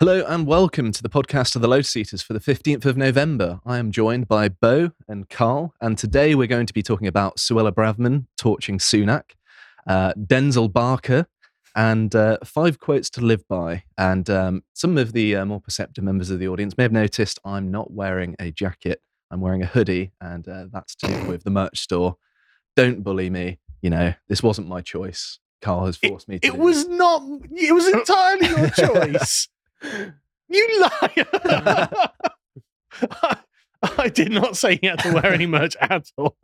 Hello and welcome to the podcast of the Lotus Eaters for the 15th of November. I am joined by Beau and Carl, and today we're going to be talking about Suella Braverman torching Sunak, uh, Denzel Barca, and uh, five quotes to live by. And um, some of the uh, more perceptive members of the audience may have noticed I'm not wearing a jacket, I'm wearing a hoodie, and uh, that's to do with the merch store. Don't bully me. You know, this wasn't my choice. Carl has forced me to. It was this. not. It was entirely your choice. You liar! I, did not say he had to wear any merch at all.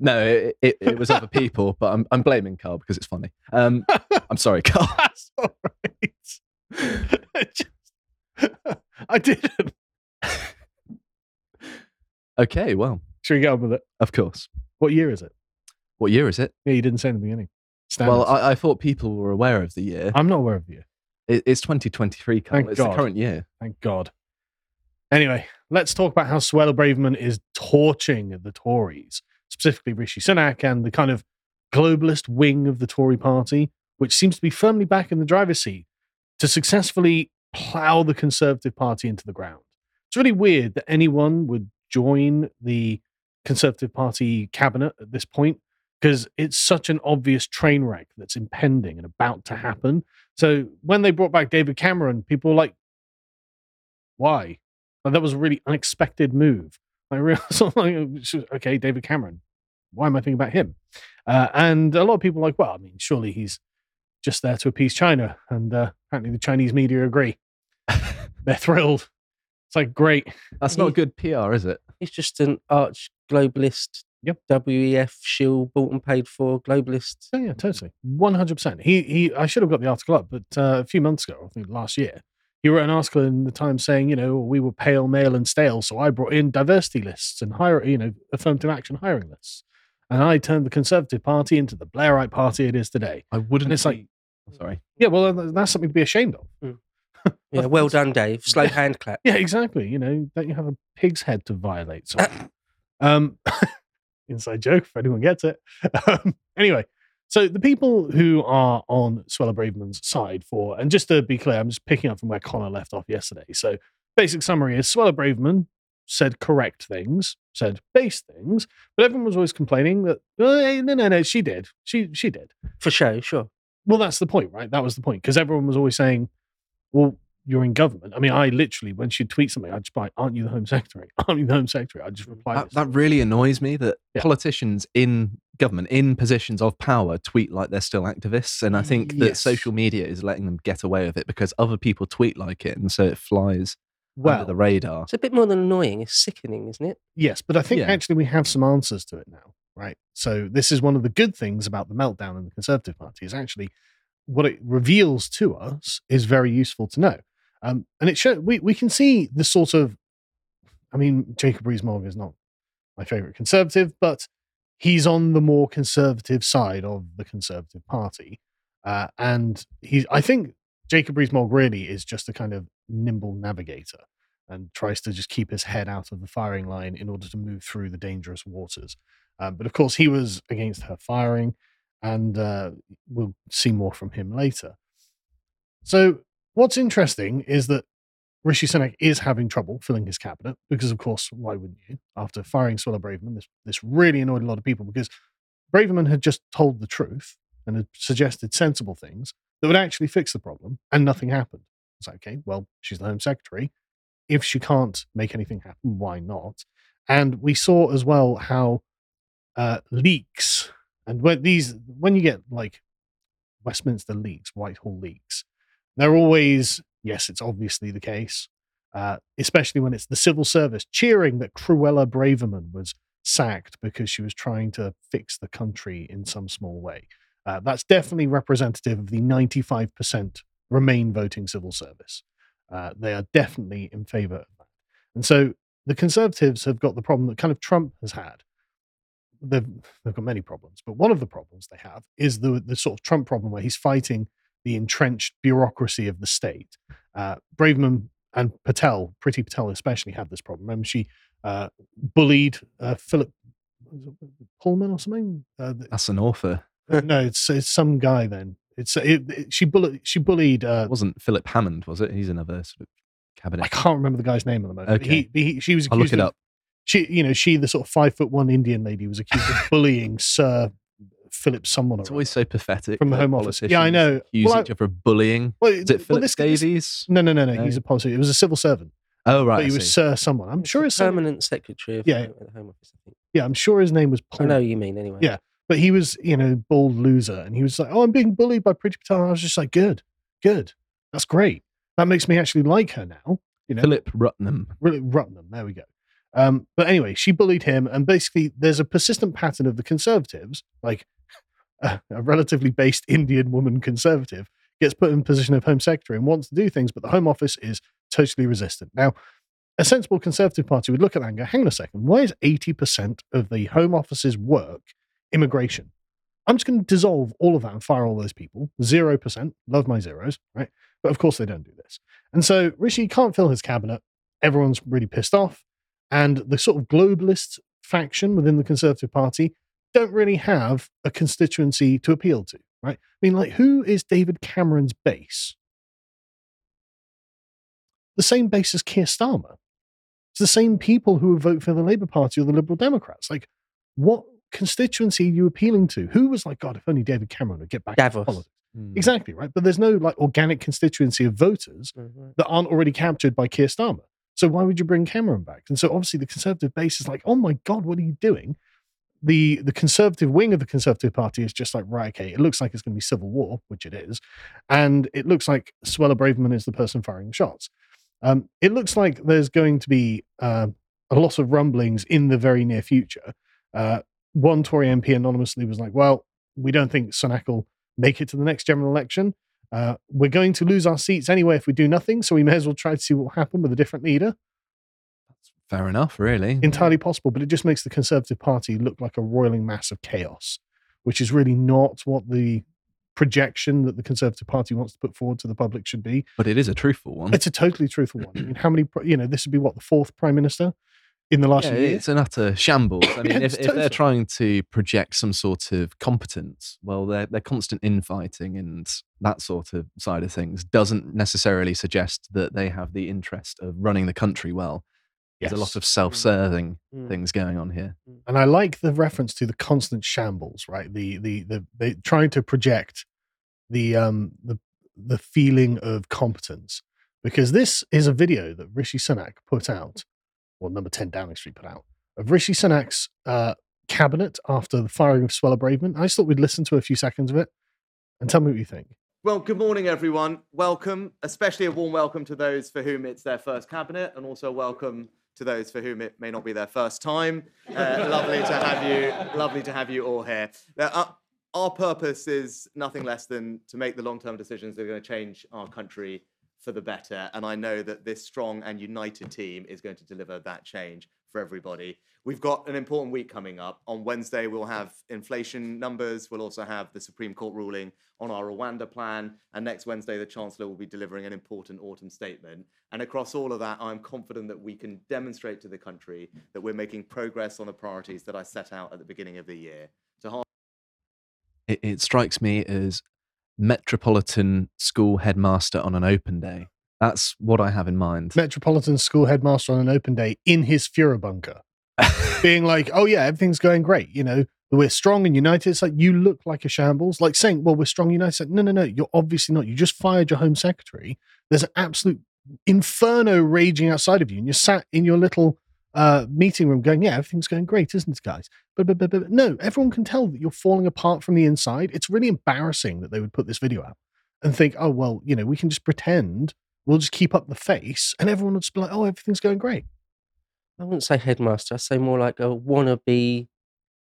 No, it, it, it was other people, but I'm, I'm blaming Carl because it's funny. Um, I'm sorry, Carl. That's all right. Just- I didn't. Okay, well, Should we get on with it? of course. What year is it? What year is it? Yeah, you didn't say in the beginning. Well, I, I thought people were aware of the year. I'm not aware of the year. It, it's 2023, Carl. Thank it's God. the current year. Thank God. Anyway, let's talk about how Suella Braverman is torching the Tories, specifically Rishi Sunak and the kind of globalist wing of the Tory party, which seems to be firmly back in the driver's seat to successfully plow the Conservative Party into the ground. It's really weird that anyone would join the Conservative Party cabinet at this point because it's such an obvious train wreck that's impending and about to happen. So when they brought back David Cameron, people were like, why? Like, that was a really unexpected move. I realized, like, okay, David Cameron. Why am I thinking about him? Uh, and a lot of people are like, well, I mean, surely he's just there to appease China. And uh, apparently the Chinese media agree. They're thrilled. It's like, great. That's not good PR, is it? He's just an arch globalist. Yep. WEF Shield, bought and paid for globalists. Yeah, yeah, totally. 100%. He, he, I should have got the article up, but uh, a few months ago, I think last year, he wrote an article in the Times saying, you know, we were pale, male, and stale. So I brought in diversity lists and hire, you know, affirmative action hiring lists. And I turned the Conservative Party into the Blairite Party it is today. I wouldn't. And it's like, sorry. yeah, well, that's something to be ashamed of. Yeah, well done, Dave. Slow hand clap. Yeah, exactly. You know, don't you have a pig's head to violate? Um, inside joke if anyone gets it. Um, anyway, so the people who are on Suella Braverman's side for, and just to be clear, I'm just picking up from where Connor left off yesterday. So, basic summary is Suella Braverman said correct things, said base things, but everyone was always complaining that "Oh, no, no, no, she did, she she did. For show, sure. Well, that's the point, right? That was the point because everyone was always saying, "Well, you're in government." I mean, I literally, when she'd tweet something, I'd just be like, "Aren't you the Home Secretary? Aren't you the Home Secretary?" I'd just mm. reply. That, that really annoys me that Yeah. politicians in government, in positions of power, tweet like they're still activists. And I think that social media is letting them get away with it because other people tweet like it. And so it flies well, under the radar. It's a bit more than annoying. It's sickening, isn't it? yes, but I think Yeah. actually we have some answers to it now, right? So this is one of the good things about the meltdown in the Conservative Party is actually what it reveals to us is very useful to know. Um, and it show we we can see the sort of, I mean, Jacob Rees-Mogg is not my favorite conservative, but he's on the more conservative side of the Conservative Party, uh, and he I think Jacob Rees-Mogg really is just a kind of nimble navigator and tries to just keep his head out of the firing line in order to move through the dangerous waters. Um, but of course, he was against her firing, and uh, we'll see more from him later. So, what's interesting is that Rishi Sunak is having trouble filling his cabinet because, of course, why wouldn't you? After firing Suella Braverman, this this really annoyed a lot of people because Braverman had just told the truth and had suggested sensible things that would actually fix the problem, and nothing happened. It's like, okay, well, she's the Home Secretary. If she can't make anything happen, why not? And we saw as well how uh, leaks and when these when you get like Westminster leaks, Whitehall leaks, they're always yes, it's obviously the case. Uh, especially when it's the civil service cheering that Cruella Braverman was sacked because she was trying to fix the country in some small way. Uh, that's definitely representative of the 95% Remain voting civil service. Uh, they are definitely in favor of that. And so the Conservatives have got the problem that kind of Trump has had. They've, they've got many problems, but one of the problems they have is the, the sort of Trump problem where he's fighting the entrenched bureaucracy of the state. Uh, Braverman and Patel, Priti Patel especially, had this problem. Remember, she uh, bullied uh, Philip Pullman or something. Uh, the- That's an author. no, it's it's some guy then It's it, it- she bullied she bullied. Uh, It wasn't Philip Hammond, was it? He's another sort of cabinet. I can't remember the guy's name at the moment. Okay. He, he she was I'll look it of- up. She you know she the sort of five foot one Indian lady was accused of bullying Sir Philip someone. It's always so pathetic. From the Home Office. Yeah, I know. Accuse Well, I- each other of bullying. Well, Is it well, Philip this- Davies? No, no, no, no. No? He's a policy. It was a civil servant, Oh, right. but he I was see. Sir someone. I'm sure it's permanent secretary of Yeah. the Home Office. I think. yeah. I'm sure his name was I Paul. know you mean anyway. Yeah. But he was, you know, bald loser, and he was like, "Oh, I'm being bullied by Priti Patel." And I was just like, "Good, good, that's great. That makes me actually like her now." You know, Philip Rutnam. really Rutnam. There we go. Um, but anyway, she bullied him, and basically, there's a persistent pattern of the conservatives, like a, relatively based Indian woman conservative, gets put in position of home secretary and wants to do things, but the Home Office is totally resistant. Now, a sensible conservative party would look at that and go, "Hang on a second, why is eighty percent of the Home Office's work immigration?" I'm just going to dissolve all of that and fire all those people. Zero percent. Love my zeros, right? But of course they don't do this. And so Rishi can't fill his cabinet. Everyone's really pissed off. And the sort of globalist faction within the Conservative Party don't really have a constituency to appeal to, right? I mean, like, who is David Cameron's base? The same base as Keir Starmer. It's the same people who would vote for the Labour Party or the Liberal Democrats. Like, what constituency are you appealing to? Who was like, God, if only David Cameron would get back Davos. politics? Hmm. Exactly, right? But there's no like organic constituency of voters Mhm. that aren't already captured by Keir Starmer. So why would you bring Cameron back? And so obviously the Conservative base is like, oh my God, what are you doing? The the Conservative wing of the Conservative Party is just like, right, okay, it looks like it's going to be civil war, which it is, and it looks like Suella Braverman is the person firing the shots. Um, it looks like there's going to be um, a lot of rumblings in the very near future. Uh, one Tory MP anonymously was like, well, we don't think Sunak will make it to the next general election. Uh, we're going to lose our seats anyway if we do nothing, so we may as well try to see what will happen with a different leader. Fair enough, really. Entirely possible, but it just makes the Conservative Party look like a roiling mass of chaos, which is really not what the projection that the Conservative Party wants to put forward to the public should be. But it is a truthful one. It's a totally truthful one. I mean, how many, you know, this would be what, the fourth prime minister in the last Yeah, year? it's an utter shambles. I mean, Yeah, if, if they're trying to project some sort of competence, well, their their constant infighting and that sort of side of things doesn't necessarily suggest that they have the interest of running the country well. There's a lot of self-serving Mm. things going on here. and I like the reference to the constant shambles, right? The the the they trying to project the um the the feeling of competence because this is a video that Rishi Sunak put out, or number ten Downing Street put out of Rishi Sunak's uh, cabinet after the firing of Suella Braverman. I just thought we'd listen to a few seconds of it and tell me what you think. Well, good morning, everyone. Welcome, especially a warm welcome to those for whom it's their first cabinet, and also welcome to those for whom it may not be their first time. Uh, lovely to have you. Lovely to have you all here. Now, uh, our purpose is nothing less than to make the long-term decisions that are going to change our country for the better. And I know that this strong and united team is going to deliver that change for everybody. We've got an important week coming up. On Wednesday, we'll have inflation numbers. We'll also have the Supreme Court ruling on our Rwanda plan. And next Wednesday, the Chancellor will be delivering an important autumn statement. And across all of that, I'm confident that we can demonstrate to the country that we're making progress on the priorities that I set out at the beginning of the year. To It, it strikes me as metropolitan school headmaster on an open day. That's what I have in mind. Metropolitan School headmaster on an open day in his Führer bunker, being like, "Oh yeah, everything's going great. You know, we're strong and united." It's like you look like a shambles. Like saying, "Well, we're strong united." It's like, no, no, no. You're obviously not. You just fired your home secretary. There's an absolute inferno raging outside of you, and you're sat in your little uh, meeting room going, "Yeah, everything's going great, isn't it, guys?" But, but, but, but no, everyone can tell that you're falling apart from the inside. It's really embarrassing that they would put this video out and think, "Oh well, you know, we can just pretend." We'll just keep up the face, and everyone will just be like, "Oh, everything's going great." I wouldn't say headmaster. I'd say more like a wannabe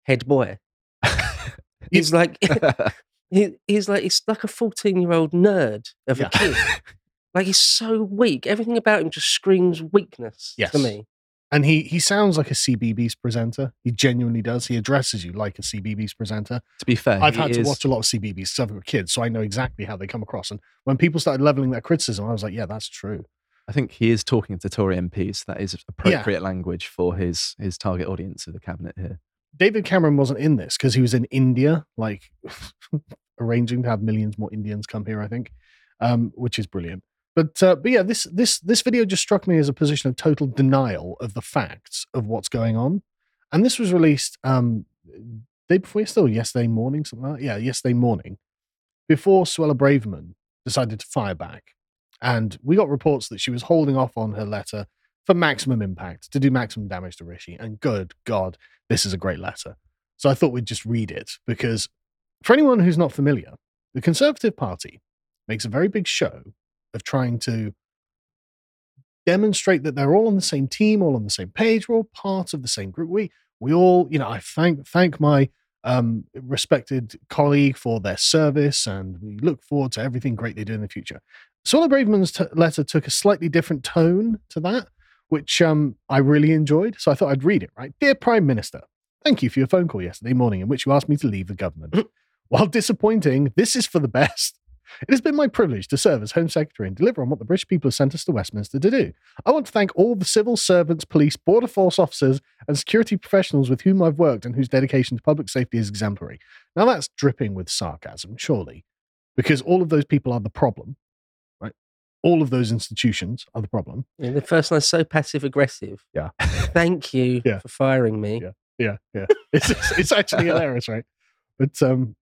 head boy. He's like he, he's like he's like a fourteen year old nerd of Yeah. a kid. like he's so weak. Everything about him just screams weakness Yes. to me. And he he sounds like a CBBC presenter. He genuinely does. He addresses you like a CBBC presenter. to be fair, I've he had to watch a lot of CBBC because I've got kids, so I know exactly how they come across. And when people started leveling their criticism, I was like, "Yeah, that's true." I think he is talking to Tory MPs. That is appropriate language for his his target audience of the cabinet here. David Cameron wasn't in this because he was in India like arranging to have millions more Indians come here. I think, um, which is brilliant. But uh, but yeah, this this this video just struck me as a position of total denial of the facts of what's going on, and this was released um, day before yesterday, or yesterday morning, something like that. Yeah, yesterday morning, before Suella Braverman decided to fire back, and we got reports that she was holding off on her letter for maximum impact to do maximum damage to Rishi. And good God, this is a great letter. So I thought we'd just read it because for anyone who's not familiar, the Conservative Party makes a very big show of trying to demonstrate that they're all on the same team, all on the same page, we're all part of the same group. We we all, you know, I thank thank my um, respected colleague for their service, and we look forward to everything great they do in the future. Suella Braverman's t- letter took a slightly different tone to that, which um, I really enjoyed. So I thought I'd read it. Right, dear Prime Minister, thank you for your phone call yesterday morning in which you asked me to leave the government. While disappointing, this is for the best. It has been my privilege to serve as Home Secretary and deliver on what the British people have sent us to Westminster to do. I want to thank all the civil servants, police, border force officers, and security professionals with whom I've worked and whose dedication to public safety is exemplary. Now that's dripping with sarcasm, surely, because all of those people are the problem? All of those institutions are the problem. Yeah, the first line's so passive aggressive. Yeah. Thank you Yeah. for firing me. Yeah. Yeah, yeah. It's it's, it's actually hilarious, right? But um,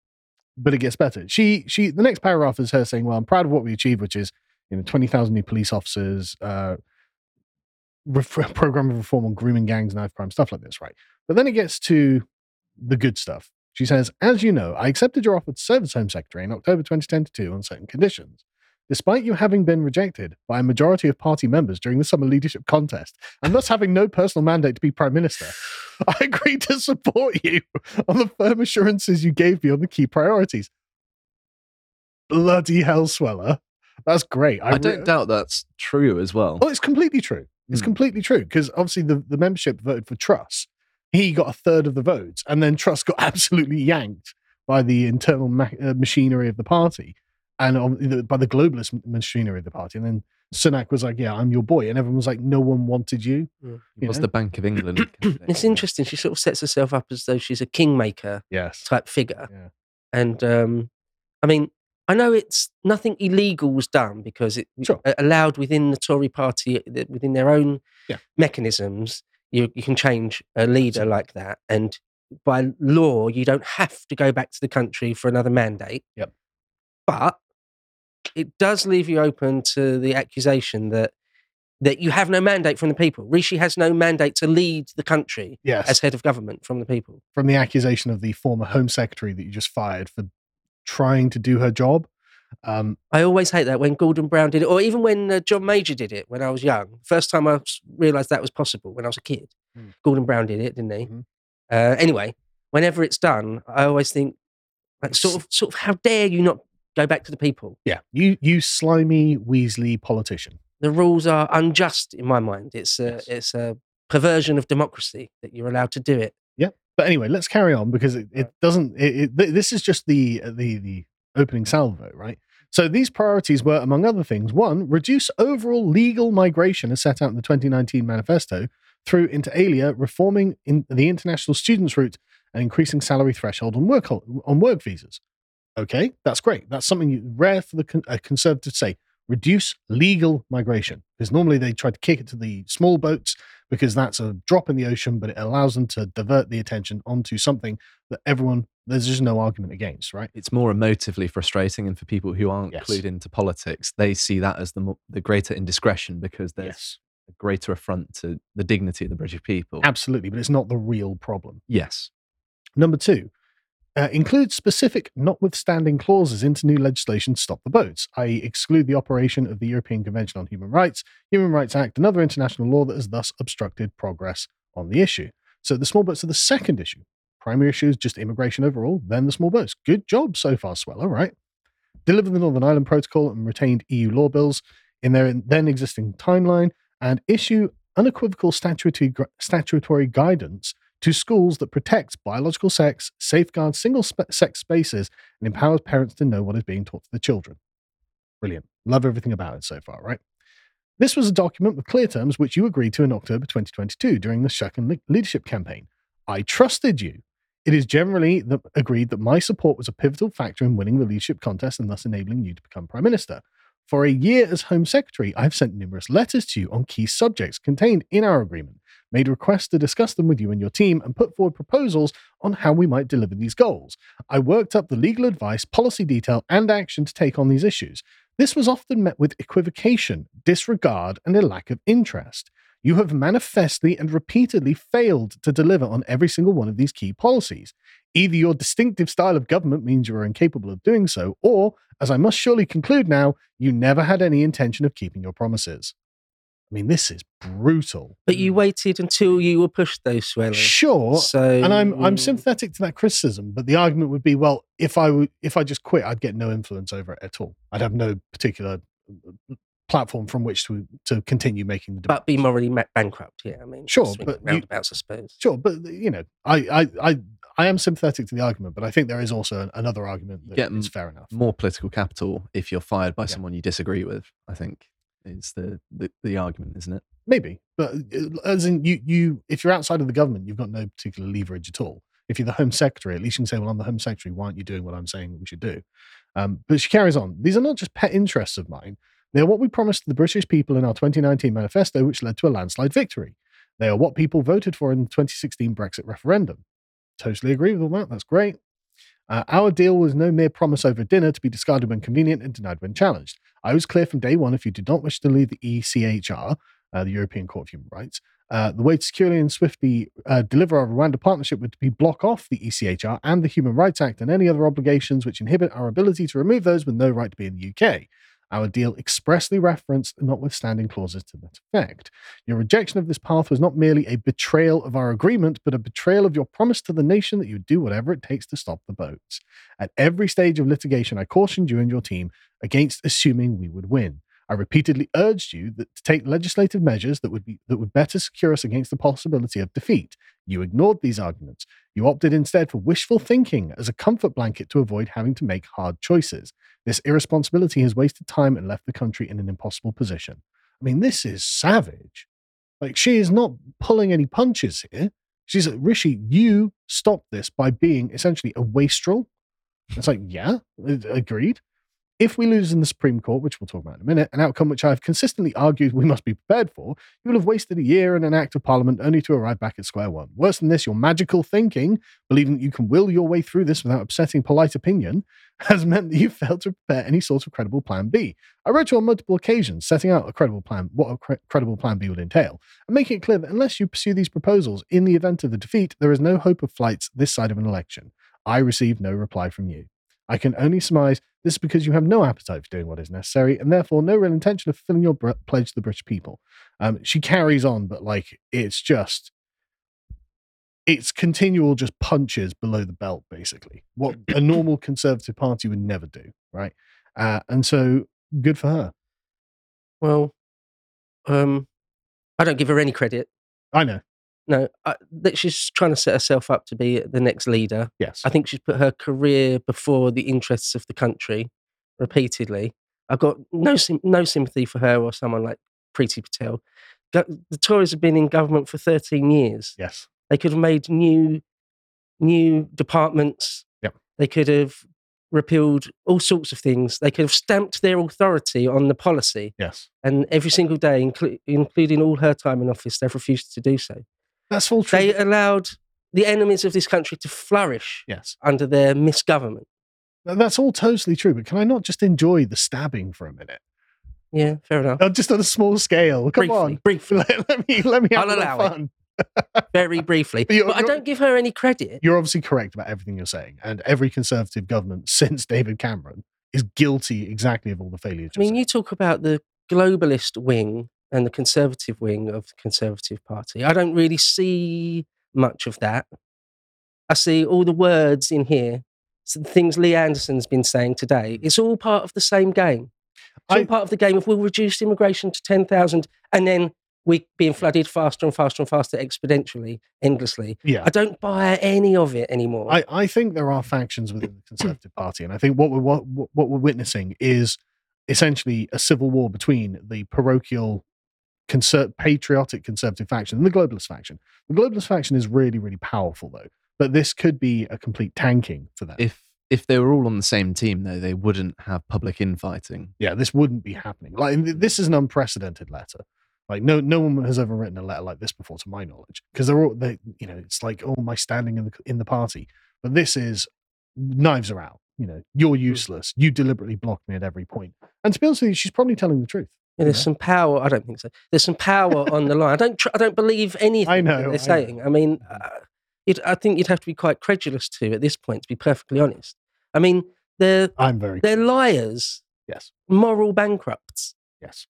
but it gets better. She she the next paragraph is her saying, "Well, I'm proud of what we achieved, which is you know twenty thousand new police officers, uh, ref- program of reform on grooming gangs, knife crime, stuff like this, right?" But then it gets to the good stuff. She says, "As you know, I accepted your offer to serve as Home Secretary in October 2022 on certain conditions." Despite you having been rejected by a majority of party members during the summer leadership contest and thus having no personal mandate to be Prime Minister, I agreed to support you on the firm assurances you gave me on the key priorities. Bloody hell, Suella. That's great. I, re- don't doubt that's true as well. Oh, it's completely true. It's Hmm. completely true because obviously the, the membership voted for Truss. He got a third of the votes, and then Truss got absolutely yanked by the internal ma- uh, machinery of the party and um, by the globalist machinery of the party. And then Sunak was like, "Yeah, I'm your boy," and everyone was like, "No one wanted you." Mm. you What's know? the Bank of England? candidate? It's interesting. She sort of sets herself up as though she's a kingmaker Yes. type figure. Yeah. And um, I mean, I know it's nothing illegal was done because it Sure. allowed within the Tory party, within their own Yeah. mechanisms, you, you can change a leader like that. And by law, you don't have to go back to the country for another mandate. Yep. But it does leave you open to the accusation that that you have no mandate from the people. Rishi has no mandate to lead the country Yes. as head of government from the people. from the accusation of the former Home Secretary that you just fired for trying to do her job. Um, I always hate that when Gordon Brown did it, or even when uh, John Major did it when I was young. First time I realised that was possible when I was a kid. Mm. Gordon Brown did it, didn't he? Mhm. Uh, anyway, whenever it's done, I always think, like, sort of, sort of, how dare you not go back to the people? yeah, you you slimy Weasley politician. The rules are unjust in my mind. It's a, Yes. it's a perversion of democracy that you're allowed to do it. Yeah, but anyway, let's carry on because it, it doesn't. It, it, this is just the the the opening salvo, right? So these priorities were, among other things, one, reduce overall legal migration as set out in the 2019 manifesto through inter alia reforming in the international students route and increasing salary threshold on work on work visas. Okay, that's great. That's something rare for the con- a conservative to say. Reduce legal migration because normally they try to kick it to the small boats because that's a drop in the ocean, but it allows them to divert the attention onto something that everyone there's just no argument against, right? it's more emotively frustrating, and for people who aren't Yes. clued into politics, they see that as the mo- the greater indiscretion because there's Yes, a greater affront to the dignity of the British people. absolutely, but it's not the real problem. Yes, Number two, uh, include specific notwithstanding clauses into new legislation to stop the boats, i.e., exclude the operation of the European Convention on Human Rights, Human Rights Act, and other international law that has thus obstructed progress on the issue. So the small boats are the second issue. Primary issue is just immigration overall, then the small boats. Good job so far, Suella, right? Deliver the Northern Ireland Protocol and retained EU law bills in their then existing timeline, and issue unequivocal statutory, statutory guidance to schools that protects biological sex, safeguards single sex spaces, and empowers parents to know what is being taught to the children. Brilliant. Love everything about it so far, right? This was a document with clear terms which you agreed to in October 2022 during the le- leadership campaign. I trusted you. It is generally the, agreed that my support was a pivotal factor in winning the leadership contest and thus enabling you to become Prime Minister. For a year as Home Secretary, I've sent numerous letters to you on key subjects contained in our agreement, made requests to discuss them with you and your team, and put forward proposals on how we might deliver these goals. I worked up the legal advice, policy detail, and action to take on these issues. This was often met with equivocation, disregard, and a lack of interest. You have manifestly and repeatedly failed to deliver on every single one of these key policies. Either your distinctive style of government means you are incapable of doing so, or, as I must surely conclude now, you never had any intention of keeping your promises. I mean, this is brutal. But you waited until you were pushed, though, Swelly. Sure, So, and I'm I'm sympathetic to that criticism, but the argument would be, well, if I would if I just quit, I'd get no influence over it at all. I'd have no particular uh, platform from which to to continue making the debate. but be morally ma- bankrupt. Yeah, I mean, Sure, swing but you- roundabouts, I suppose. Sure, but you know, I I I, I am sympathetic to the argument, but I think there is also an, another argument that Get is m- fair enough. More political capital if you're fired by Yeah. someone you disagree with. I think is the, the the argument, isn't it? Maybe, but uh, as in you you if you're outside of the government, you've got no particular leverage at all. If you're the Home Secretary, at least you can say, "Well, I'm the Home Secretary. Why aren't you doing what I'm saying we should do?" Um, but she carries on. These are not just pet interests of mine. They are what we promised the British people in our 2019 manifesto, which led to a landslide victory. They are what people voted for in the 2016 Brexit referendum. Totally agree with all that. That's great. Uh, our deal was no mere promise over dinner to be discarded when convenient and denied when challenged. I was clear from day one if you did not wish to leave the ECHR, uh, the European Court of Human Rights, uh, the way to securely and swiftly uh, deliver our Rwanda partnership would be block off the ECHR and the Human Rights Act and any other obligations which inhibit our ability to remove those with no right to be in the UK. Our deal expressly referenced notwithstanding clauses to that effect. Your rejection of this path was not merely a betrayal of our agreement, but a betrayal of your promise to the nation that you would do whatever it takes to stop the boats. At every stage of litigation, I cautioned you and your team against assuming we would win. I repeatedly urged you that to take legislative measures that would be that would better secure us against the possibility of defeat. You ignored these arguments. You opted instead for wishful thinking as a comfort blanket to avoid having to make hard choices. This irresponsibility has wasted time and left the country in an impossible position. I mean, this is savage. Like she is not pulling any punches here. She's like, Rishi, you stopped this by being essentially a wastrel. It's like, yeah, uh, agreed. If we lose in the Supreme Court, which we'll talk about in a minute, an outcome which I've consistently argued we must be prepared for, you will have wasted a year and an act of parliament only to arrive back at square one. Worse than this, your magical thinking, believing that you can will your way through this without upsetting polite opinion, has meant that you've failed to prepare any sort of credible plan B. I wrote to you on multiple occasions setting out a credible plan, what a cre- credible plan B would entail, and making it clear that unless you pursue these proposals in the event of the defeat, there is no hope of flights this side of an election. I received no reply from you. I can only surmise this is because you have no appetite for doing what is necessary and therefore no real intention of fulfilling your br- pledge to the British people. Um, she carries on, but like it's just, it's continual just punches below the belt, basically. What a normal Conservative Party would never do, right? Uh, and so good for her. Well, um, I don't give her any credit. I know. No, I, that she's trying to set herself up to be the next leader. Yes. I think she's put her career before the interests of the country repeatedly. I've got no no sympathy for her or someone like Priti Patel. Go- The Tories have been in government for 13 years. yes. They could have made new new departments. Yep. They could have repealed all sorts of things. They could have stamped their authority on the policy. Yes. And every single day, inclu- including all her time in office, they've refused to do so. That's all true. They allowed the enemies of this country to flourish yes. under their misgovernment. That's all totally true. But can I not just enjoy the stabbing for a minute? Yeah, fair enough. Uh, Just on a small scale. Come briefly, on. briefly, Let, let me let me have I'll allow it. fun. very briefly. You're- but I don't give her any credit. You're obviously correct about everything you're saying, and every Conservative government since David Cameron is guilty exactly of all the failures. I mean, you talk about the globalist wing and the conservative wing of the Conservative Party. I don't really see much of that. I see all the words in here, so the things Lee Anderson's been saying today. It's all part of the same game. It's all part of the game of we'll reduce immigration to 10,000 and then we're being flooded faster and faster and faster exponentially, endlessly. yeah, I don't buy any of it anymore. I, I think there are factions within the Conservative Party, and I think what we're what, what we're witnessing is essentially a civil war between the parochial, conser- patriotic Conservative faction and the globalist faction. The globalist faction is really really powerful though but this could be a complete tanking for them. If if they were all on the same team, though, they wouldn't have public infighting. yeah, this wouldn't be happening. Like this is an unprecedented letter. Like no no one has ever written a letter like this before, to my knowledge, because they're all they you know it's like oh my standing in the in the party, but this is knives are out. You know you're hmm. useless. You deliberately blocked me at every point. And to be honest with you, she's probably telling the truth. Yeah, there's some power. I don't think so. There's some power on the line. I don't. Tr- I don't believe anything know, that I know. they're saying. I mean, uh, it, I think you'd have to be quite credulous to at this point, to be perfectly honest. I mean, they're I'm very they're liars, yes moral bankrupts, yes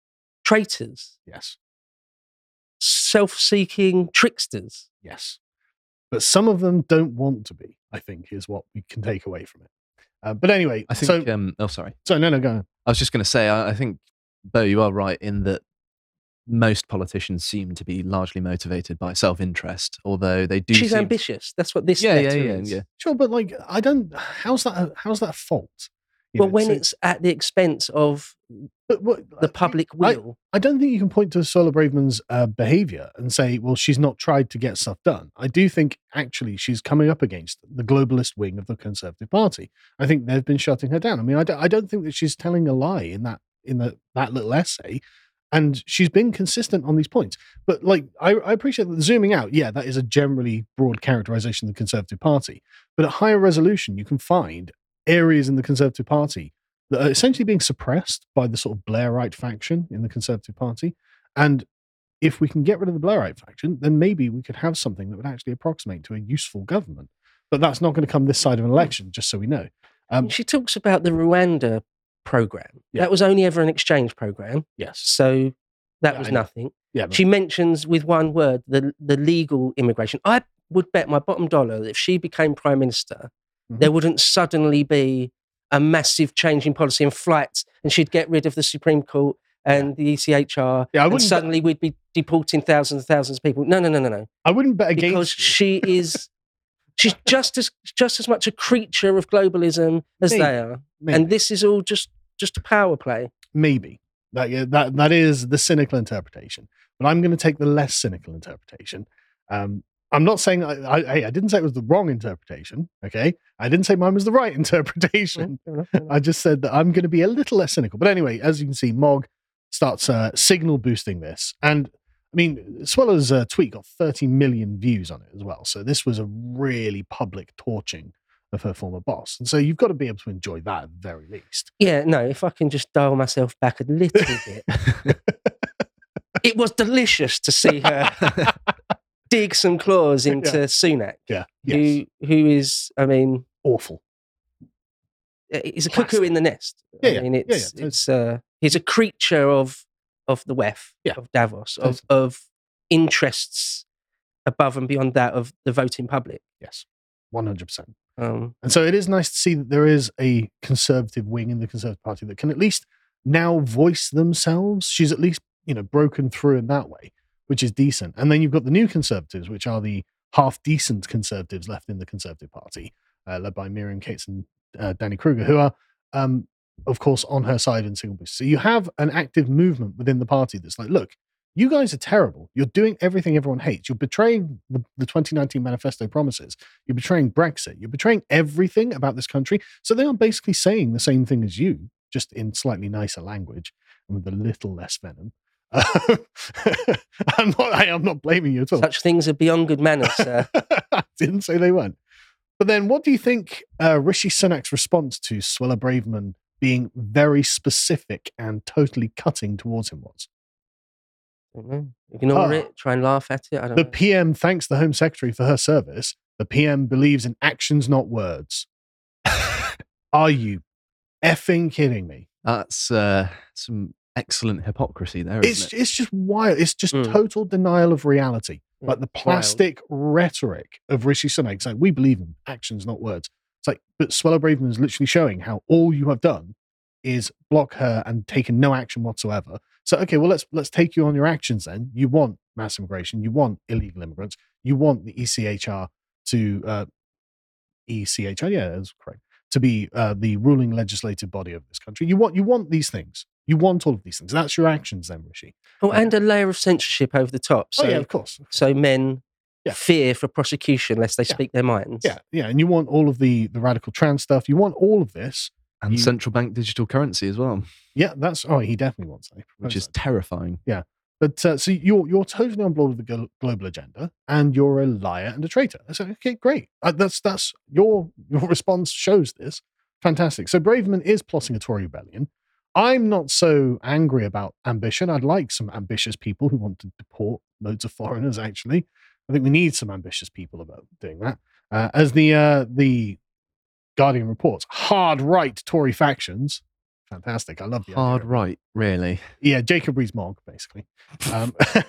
traitors, yes self-seeking tricksters. yes. But some of them don't want to be. I think is what we can take away from it. Uh, but anyway, I think. so um, oh, sorry. so no no go on. I was just going to say. I, I think, Beau, you are right in that most politicians seem to be largely motivated by self-interest, although they do. She's seem- ambitious. That's what this Yeah, yeah, letter yeah, is. yeah. Sure, but like I don't. How's that? A, how's that a fault? You Well, know, when so- it's at the expense of but what- the public I- will, I don't think you can point to Suella Braverman's uh, behavior and say, well, she's not tried to get stuff done. I do think actually she's coming up against the globalist wing of the Conservative Party. I think they've been shutting her down. I mean, I don't, I don't think that she's telling a lie in that in the, that little essay. And she's been consistent on these points. But like, I, I appreciate that zooming out, yeah, that is a generally broad characterization of the Conservative Party. But at higher resolution, you can find areas in the Conservative Party that are essentially being suppressed by the sort of Blairite faction in the Conservative Party. And if we can get rid of the Blairite faction, then maybe we could have something that would actually approximate to a useful government. But that's not going to come this side of an election, just so we know. Um, she talks about the Rwanda program. Yeah. That was only ever an exchange program, yes. so that Yeah, was nothing. Yeah. She mentions with one word the the legal immigration. I would bet my bottom dollar that if she became prime minister, Mhm. there wouldn't suddenly be a massive change in policy and flights, and she'd get rid of the Supreme Court and the ECHR, Yeah, I and bet- suddenly we'd be deporting thousands and thousands of people. No, no, no, no, no. I wouldn't bet Because against. you. she is, she's just as just as much a creature of globalism as Maybe, they are, maybe, and this is all just just a power play. maybe that that that is the cynical interpretation. But I'm going to take the less cynical interpretation. Um, I'm not saying I, I, I didn't say it was the wrong interpretation. Okay, I didn't say mine was the right interpretation. Fair enough, fair enough. I just said that I'm going to be a little less cynical. But anyway, as you can see, Mogg starts uh, signal boosting this. And I mean, Suella's uh, tweet got 30 million views on it as well. So this was a really public torching of her former boss. And so you've got to be able to enjoy that at the very least. Yeah, no, if I can just dial myself back a little bit. it was delicious to see her dig some claws into Sunak, Yeah. Yes. who who is, I mean, Awful. he's a Classic. cuckoo in the nest. Yeah, I yeah, mean, yeah, it's yeah, it's uh, he's a creature of of the WEF, Yeah. of Davos, of of interests above and beyond that of the voting public. Yes. 100%. Um, And so it is nice to see that there is a conservative wing in the Conservative Party that can at least now voice themselves. She's at least, you know, broken through in that way, which is decent. And then you've got the new conservatives, which are the half decent conservatives left in the Conservative Party, uh, led by Miriam Cates and uh, Danny Kruger, who are, um, of course, on her side in single boost. So you have an active movement within the party that's like, look, you guys are terrible. You're doing everything everyone hates. You're betraying the, the 2019 manifesto promises. You're betraying Brexit. You're betraying everything about this country. So they are basically saying the same thing as you, just in slightly nicer language and with a little less venom. I'm not. I, am not blaming you at all. such things are beyond good manners, sir. I didn't say they weren't. But then, what do you think uh, Rishi Sunak's response to Suella Braverman being very specific and totally cutting towards him was? Don't know. Ignore Ah. it. Try and laugh at it. I don't The know. PM thanks the Home Secretary for her service. The PM believes in actions, not words. Are you effing kidding me? That's uh, some excellent hypocrisy there, It's it? it's just wild. It's just Mm. total denial of reality. Yeah, Like the wild. plastic rhetoric of Rishi Sunak. It's like we believe in actions, not words. It's like, but Suella Braverman is literally showing how all you have done is block her and taken no action whatsoever. So okay, well let's let's take you on your actions then. You want mass immigration, you want illegal immigrants, you want the ECHR to uh, ECHR, yeah, that's correct, to be uh, the ruling legislative body of this country. You want you want these things. You want all of these things. That's your actions then, Rishi. Oh, and a layer of censorship over the top. So, oh yeah, of course. so men Yeah. fear for prosecution lest they Yeah. speak their minds. Yeah, yeah, and you want all of the the radical trans stuff. You want all of this. And You- central bank digital currency as well, Yeah, that's oh, he definitely wants that. Which is terrifying. Yeah, but uh, so you're you're totally on board with the global agenda, and you're a liar and a traitor. I said, okay, great. Uh, that's that's your your response shows this. Fantastic. So Braverman is plotting a Tory rebellion. I'm not so angry about ambition. I'd like some ambitious people who want to deport loads of foreigners. Actually, I think we need some ambitious people about doing that. Uh, as the uh, the Guardian reports, hard right Tory factions. Fantastic. I love the Hard it. right, really. Yeah, Jacob Rees-Mogg, basically. Um,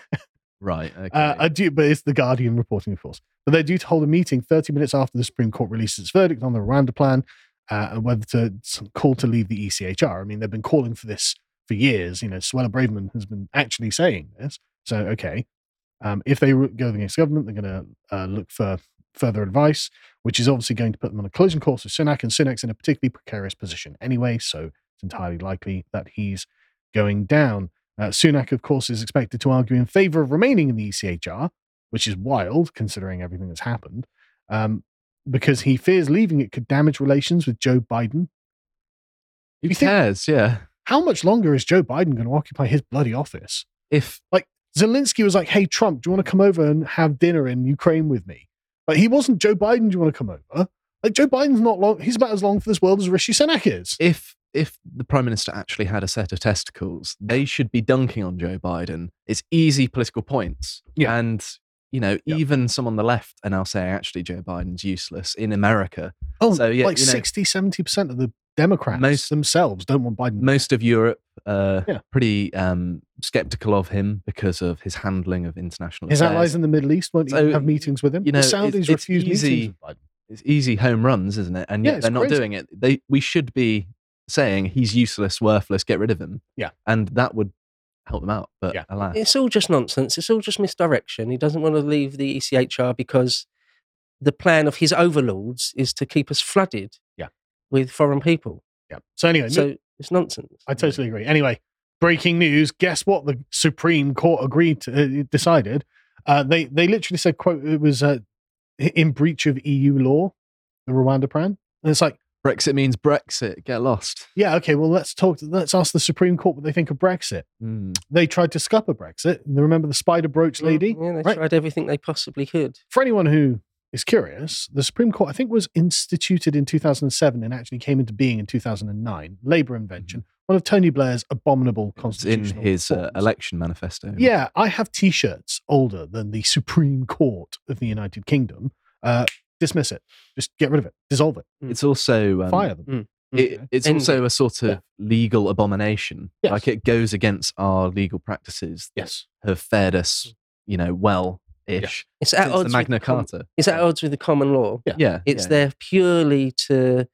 Right. Okay. uh, I do, but it's the Guardian reporting, of course. But they're due to hold a meeting 30 minutes after the Supreme Court releases its verdict on the Rwanda plan uh, and whether to call to leave the ECHR. I mean, they've been calling for this for years. You know, Suella Braverman has been actually saying this. So, okay, um, if they go against government, they're going to uh, look for further advice, which is obviously going to put them on a collision course with Sunak, and Sunak's in a particularly precarious position anyway. So, it's entirely likely that he's going down. Uh, Sunak, of course, is expected to argue in favor of remaining in the ECHR, which is wild considering everything that's happened, um, because he fears leaving it could damage relations with Joe Biden. Who you think- cares? Yeah. How much longer is Joe Biden going to occupy his bloody office? If like Zelensky was like, "Hey Trump, do you want to come over and have dinner in Ukraine with me?" Like he wasn't Joe Biden. Do you want to come over? Like Joe Biden's not long. He's about as long for this world as Rishi Sunak is. if if the prime minister actually had a set of testicles, they should be dunking on Joe Biden. It's easy political points. Yeah. And you know, Yeah. even some on the left are now saying actually Joe Biden's useless in America. Oh, So, yeah, like you know- 60, 70 percent of the Democrats Most- themselves don't want Biden. Most of Europe uh Yeah. pretty um skeptical of him because of his handling of international His affairs. allies in the Middle East won't So, even have meetings with him. you know, the Saudis it's refuse easy- meetings with Biden. it's easy home runs, isn't it? And yet it's they're not doing it. They we should be saying he's useless, worthless, get rid of him. Yeah. And that would help them out. But Yeah. alas. It's all just nonsense. It's all just misdirection. He doesn't want to leave the ECHR because the plan of his overlords is to keep us flooded Yeah. With foreign people. Yeah. So anyway, So it's nonsense. I totally agree. Anyway, breaking news. Guess what? The Supreme Court agreed to uh, decided. Uh, they they literally said, "quote It was uh, in breach of EU law, the Rwanda plan." And it's like, Brexit means Brexit. Get lost. yeah, okay. Well, let's talk. Let's ask the Supreme Court what they think of Brexit. Hmm. They tried to scupper Brexit. Remember the spider brooch lady? Yeah, they Right. tried everything they possibly could. For anyone who is curious, the Supreme Court, I think, was instituted in 2007 and actually came into being in 2009. Labor invention, one of Tony Blair's abominable It's in his uh, election manifesto. Yeah, I have T-shirts older than the Supreme Court of the United Kingdom. Uh, dismiss it. Just get rid of it. Dissolve it. It's also um, Fire them. It, it's End also a sort of Yeah. legal abomination. Yes. Like it goes against our legal practices Yes. have fared us, you know, well ish It's at since odds the with Magna com- Carta. It's at odds with the common law. Yeah. Yeah. It's yeah. there purely to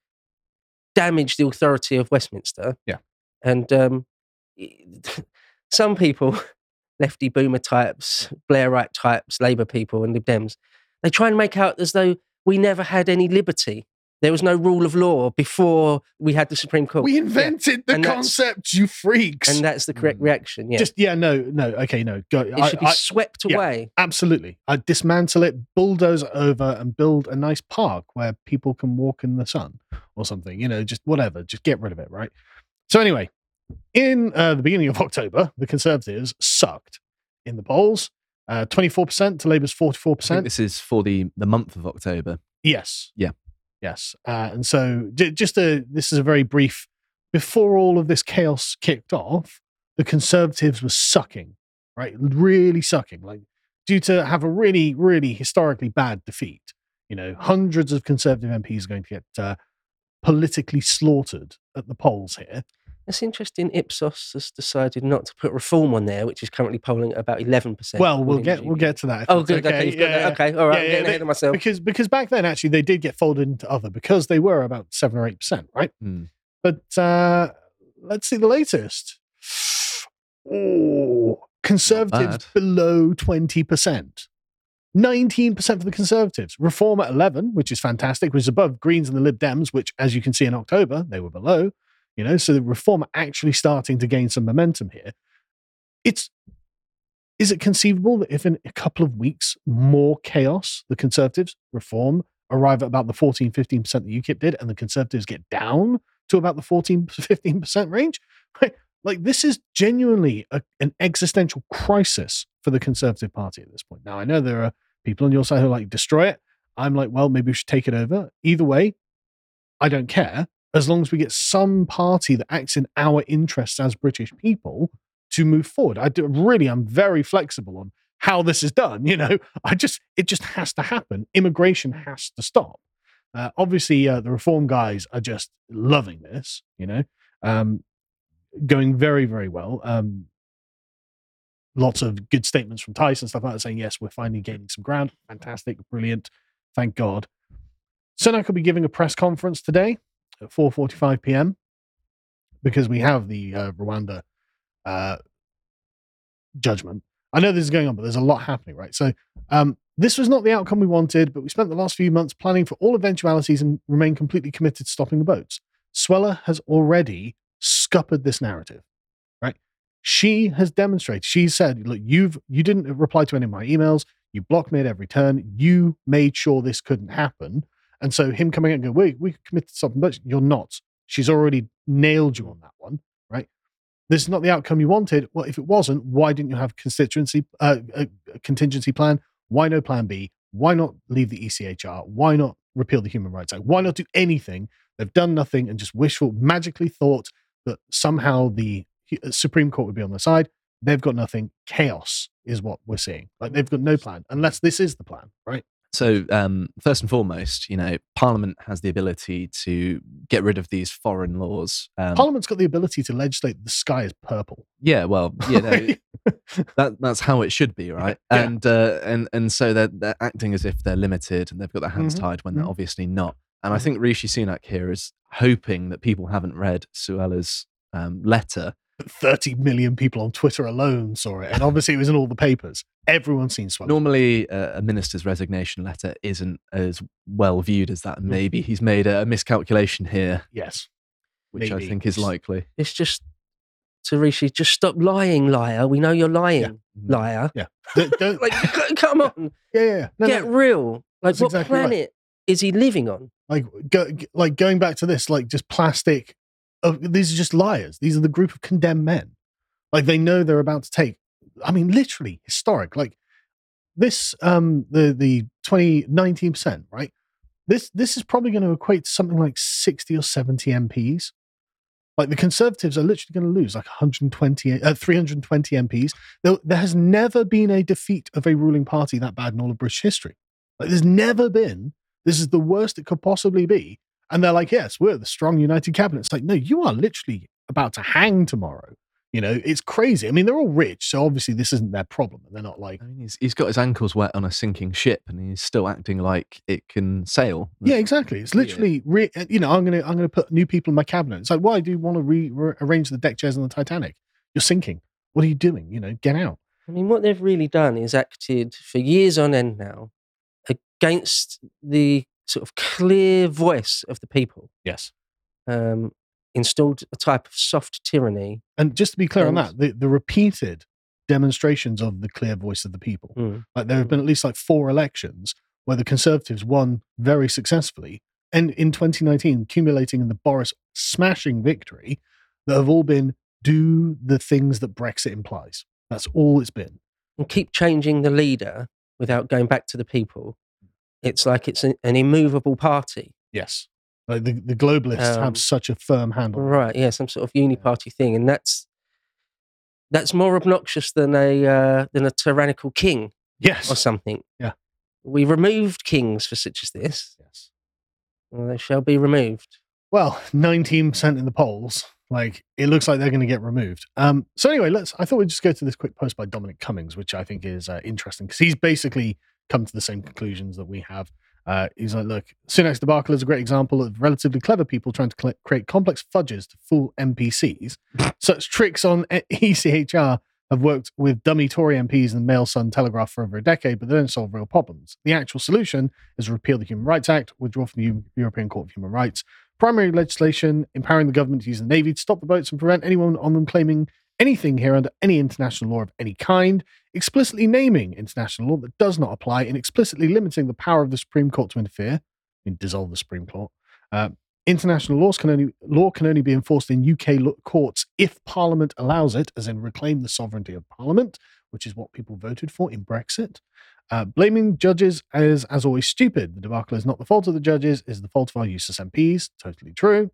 damage the authority of Westminster. Yeah. And um, some people, lefty boomer types, Blairite types, Labour people, and Lib Dems, they try and make out as though we never had any liberty. There was no rule of law before we had the Supreme Court. We Yeah. invented the And concept, you freaks. And that's the correct Mm. reaction. Yeah. Just yeah, no, no, okay, no. Go. it I- should be I- swept yeah. away. absolutely. I dismantle it, bulldoze it over, and build a nice park where people can walk in the sun or something. You know, just whatever. Just get rid of it, right? So anyway, in uh, the beginning of October, the Conservatives sucked in the polls. Uh, 24% to Labour's 44%. This is for the, the month of October. Yes. Yeah. Yes. Uh, and so, j- just a this is a very brief. Before all of this chaos kicked off, the Conservatives were sucking, right? Really sucking, like due to have a really, really historically bad defeat. You know, hundreds of Conservative MPs are going to get uh, politically slaughtered at the polls here. It's interesting. Ipsos has decided not to put reform on there, which is currently polling at about eleven percent. Well, we'll get we'll get to that. Oh, good. Okay, you've got Yeah, that. okay. All right. Yeah, I'm getting they- ahead of myself. because because back then actually they did get folded into other because they were about seven or eight percent, right? Hmm. But uh let's see the latest. Oh, conservatives below twenty percent. 19% for the Conservatives. Reform at 11, which is fantastic, which is above Greens and the Lib Dems, which, as you can see in October, they were below. You know, so the Reform actually starting to gain some momentum here. It's Is it conceivable that if in a couple of weeks more chaos, the Conservatives reform arrive at about the 14, 15% that UKIP did, and the Conservatives get down to about the 14, 15% range? Like, this is genuinely a, an existential crisis for the Conservative Party at this point. Now, I know there are people on your side who like, destroy it. I'm like, well, maybe we should take it over. Either way, I don't care as long as we get some party that acts in our interests as British people to move forward. I do, really, I'm very flexible on how this is done. You know, I just, it just has to happen. Immigration has to stop. Uh, obviously, uh, the reform guys are just loving this, you know, um, going very, very well. Um, lots of good statements from Tice, stuff like that, saying, yes, we're finally gaining some ground. Fantastic, brilliant. Thank God. Sunak will be giving a press conference today at 4.45 p.m. because we have the uh, Rwanda uh, judgment. I know this is going on, but there's a lot happening, right? So um, this was not the outcome we wanted, but we spent the last few months planning for all eventualities and remain completely committed to stopping the boats. Suella has already scuppered this narrative, right? She has demonstrated. She said, "Look, you've you didn't reply to any of my emails. You blocked me at every turn. You made sure this couldn't happen." And so him coming out and go, "We we committed something boats." You're not. She's already nailed you on that one, right? This is not the outcome you wanted. Well, if it wasn't, why didn't you have constituency uh, a, contingency plan? Why no plan B? Why not leave the ECHR? Why not repeal the Human Rights Act? Why not do anything? They've done nothing and just wishful, magically thought that somehow the uh, Supreme Court would be on their side. They've got nothing. Chaos is what we're seeing. Like they've got no plan, unless this is the plan, right? So, um, first and foremost, you know, Parliament has the ability to get rid of these foreign laws. Um, Parliament's got the ability to legislate the sky is purple. yeah, well, you know, that that's how it should be, right? Yeah. And uh, and and so they're they're acting as if they're limited and they've got their hands Mhm. tied when they're Mhm. obviously not. And I Mhm. think Rishi Sunak here is hoping that people haven't read Suella's um, letter. 30 million people on Twitter alone saw it. And obviously it was in all the papers. Everyone's seen Suella. Normally, uh, a minister's resignation letter isn't as well viewed as that. Maybe he's made a, a miscalculation here, Yes. which I think is likely. It's just to Rishi, just stop lying, liar. We know you're lying, liar. Yeah. don't- Like, come on, yeah, yeah, yeah. No, get no. real. Like, That's what exactly right. planet is he living on? Like, go, like going back to this, like just plastic. Uh, these are just liars. These are the group of condemned men. Like they know they're about to take. I mean, literally historic. Like this, um, the the twenty nineteen percent, right? This this is probably going to equate to something like sixty or seventy MPs. Like the Conservatives are literally going to lose like 120, uh, 320 MPs. There, there has never been a defeat of a ruling party that bad in all of British history. Like there's never been. This is the worst it could possibly be. And they're like, yes, we're the strong united cabinet. It's like, no, you are literally about to hang tomorrow. You know, it's crazy. I mean, they're all rich, so obviously this isn't their problem. They're not like, I mean, he's, he's got his ankles wet on a sinking ship and he's still acting like it can sail. yeah, exactly. It's literally, re- you know, I'm gonna, I'm gonna put new people in my cabinet. It's like, why do you want to re- rearrange the deck chairs on the Titanic? You're sinking. What are you doing? You know, get out. I mean, what they've really done is acted for years on end now against the sort of clear voice of the people. Yes. Um, installed a type of soft tyranny. And just to be clear on that, the, the repeated demonstrations of the clear voice of the people. Mm. Like there have been at least like four elections where the Conservatives won very successfully, and in 2019, accumulating in the Boris smashing victory, that have all been do the things that Brexit implies. That's all it's been. and keep changing the leader without going back to the people. It's like it's an, an immovable party. Yes. Like the, the globalists Um, have such a firm handle. Right, yeah, some sort of uni-party thing, and that's that's more obnoxious than a uh, than a tyrannical king Yes. or something. Yeah. we removed kings for such as this. yes. Well, they shall be removed. Well, 19% in the polls. Like it looks like they're going to get removed. Um, so anyway, let's. I thought we'd just go to this quick post by Dominic Cummings, which I think is uh, interesting because he's basically come to the same conclusions that we have. Uh, he's like, look, Sunak's debacle is a great example of relatively clever people trying to cl- create complex fudges to fool NPCs. Such tricks on ECHR have worked with dummy Tory MPs and the Mail Sun Telegraph for over a decade, but they don't solve real problems. The actual solution is repeal the Human Rights Act, withdraw from the Eu- European Court of Human Rights, primary legislation empowering the government to use the Navy to stop the boats and prevent anyone on them claiming anything here under any international law of any kind, explicitly naming international law that does not apply, and explicitly limiting the power of the Supreme Court to interfere, I mean, dissolve the Supreme Court. Uh, international laws can only law can only be enforced in UK courts if Parliament allows it, as in reclaim the sovereignty of Parliament, which is what people voted for in Brexit. Uh, blaming judges is, as always, stupid. The debacle is not the fault of the judges, is the fault of our useless MPs. Totally true.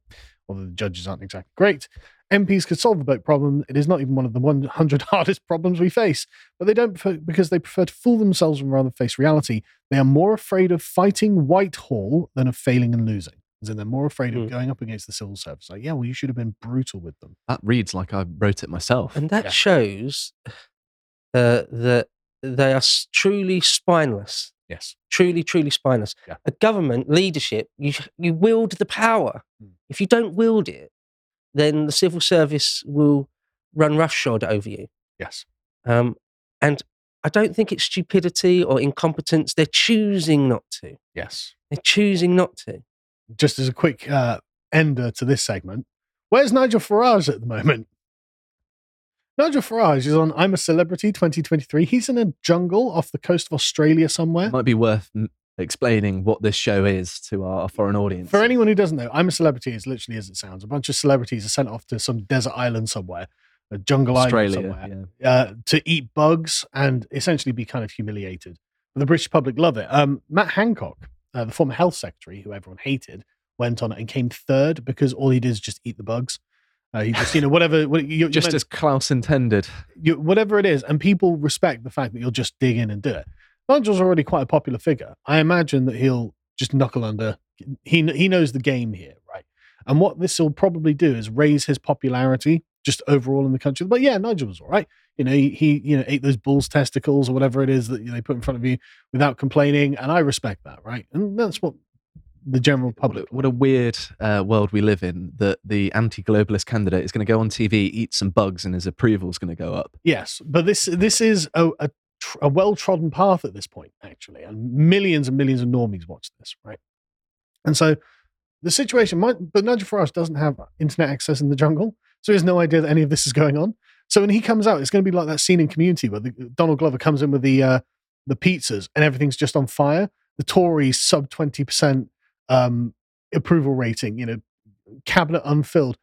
Although the judges aren't exactly great. MPs could solve the boat problem. It is not even one of the 100 hardest problems we face, but they don't prefer, because they prefer to fool themselves and rather face reality. They are more afraid of fighting Whitehall than of failing and losing. And they're more afraid of Hmm. going up against the civil service. Like, yeah, well, you should have been brutal with them. That reads like I wrote it myself. And that Yeah. shows uh, that they are truly spineless. Yes. Truly, truly spineless. Yeah. A government leadership, you you wield the power. Mm. If you don't wield it, then the civil service will run roughshod over you. Yes. Um, and I don't think it's stupidity or incompetence. They're choosing not to. Yes. They're choosing not to. Just as a quick uh, ender to this segment, where's Nigel Farage at the moment? Nigel Farage is on I'm a Celebrity 2023. He's in a jungle off the coast of Australia somewhere. Might be worth m- explaining what this show is to our foreign audience. For anyone who doesn't know, I'm a Celebrity is literally as it sounds. A bunch of celebrities are sent off to some desert island somewhere, a jungle island somewhere, yeah. uh, to eat bugs and essentially be kind of humiliated. But the British public love it. Um, Matt Hancock, uh, the former health secretary, who everyone hated, went on it and came third because all he did is just eat the bugs. Uh, he just, you know, whatever, what, you, you Just meant- as Klaus intended. you, whatever it is, and people respect the fact that you'll just dig in and do it. Nigel's already quite a popular figure. I imagine that he'll just knuckle under. He he knows the game here, right? And what this will probably do is raise his popularity just overall in the country. But yeah, Nigel was all right. You know, he, he you know ate those bull's testicles or whatever it is that they put in front of you without complaining, and I respect that, right? And that's what the general What a, public. what a weird uh, world we live in that the anti-globalist candidate is going to go on TV, eat some bugs, and his approval is going to go up. Yes, but this this is a, a, tr- a well trodden path at this point, actually, and millions and millions of normies watch this, right? And so the situation might, but Nigel Farage doesn't have internet access in the jungle, so he has no idea that any of this is going on. So when he comes out, it's going to be like that scene in Community where the, Donald Glover comes in with the uh, the pizzas and everything's just on fire. The Tories sub twenty percent um, approval rating, you know, cabinet unfilled,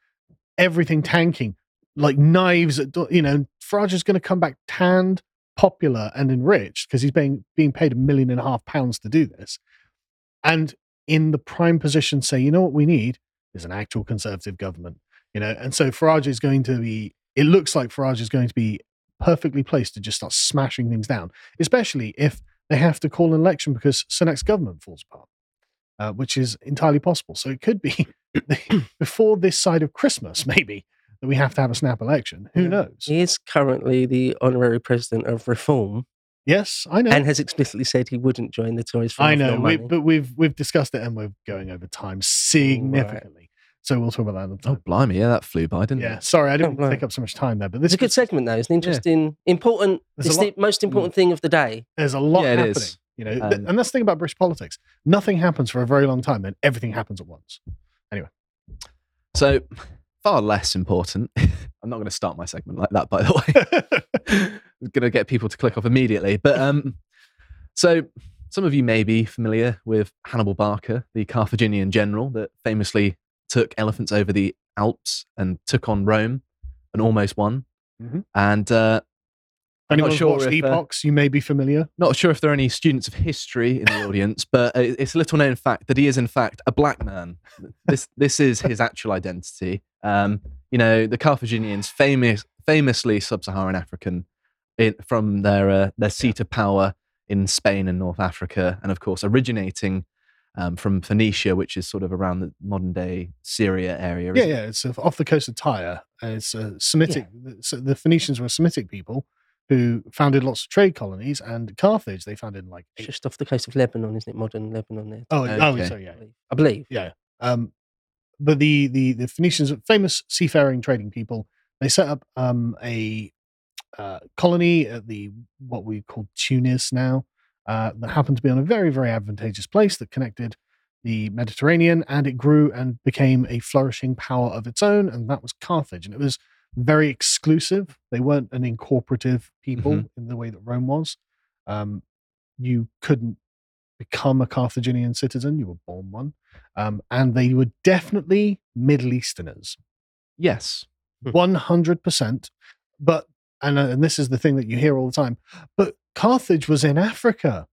everything tanking, like knives. At, you know, Farage is going to come back tanned, popular, and enriched because he's being being paid a million and a half pounds to do this, and in the prime position, say, you know what we need is an actual conservative government. You know, and so Farage is going to be. It looks like Farage is going to be perfectly placed to just start smashing things down, especially if they have to call an election because Sunak's government falls apart, uh, which is entirely possible. So it could be before this side of Christmas, maybe, that we have to have a snap election. Who Yeah. knows? He is currently the honorary president of Reform Yes, I know. and has explicitly said he wouldn't join the Tories for I know, we, but we've we've discussed it and we're going over time significantly. So we'll talk about that another Oh, blimey, yeah, that flew by, didn't yeah, it? sorry, I didn't blimey. take up so much time there, but It's a good segment, though. It's an interesting, important. There's a It's lot- the most important thing of the day. there's a lot Yeah, it happening. is. You know, th- Um, and that's the thing about British politics. Nothing happens for a very long time, then everything happens at once. Anyway, so, far less important. I'm not going to start my segment like that, by the way. I'm going to get people to click off immediately. But um, so some of you may be familiar with Hannibal Barca, the Carthaginian general that famously took elephants over the Alps and took on Rome and almost won. Mhm. And uh, Not sure watched if, uh, Epochs, you may be familiar. not sure if there are any students of history in the audience, but uh, it's a little known fact that he is in fact a black man. This this is his actual identity. Um, you know, the Carthaginians, famous, famously sub-Saharan African, in, from their uh, their seat of power in Spain and North Africa, and of course originating um, from Phoenicia, which is sort of around the modern day Syria area. Yeah, it? yeah, it's uh, off the coast of Tyre. It's uh, Semitic. So the Phoenicians were a Semitic people who founded lots of trade colonies, and Carthage they founded in like. Eight- just off the coast of Lebanon, isn't it? Modern Lebanon there. oh, oh, Okay. so yeah, I believe. Yeah. Um, but the the the Phoenicians, famous seafaring trading people, they set up um, a uh, colony at the what we call Tunis now. Uh, that happened to be on a very very advantageous place that connected the Mediterranean, and it grew and became a flourishing power of its own, and that was Carthage. And it was very exclusive. They weren't an incorporative people Mhm. in the way that Rome was. Um, you couldn't become a Carthaginian citizen; you were born one, um, and they were definitely Middle Easterners, Yes. Hmm. one hundred percent. But and uh, and this is the thing that you hear all the time. But Carthage was in Africa.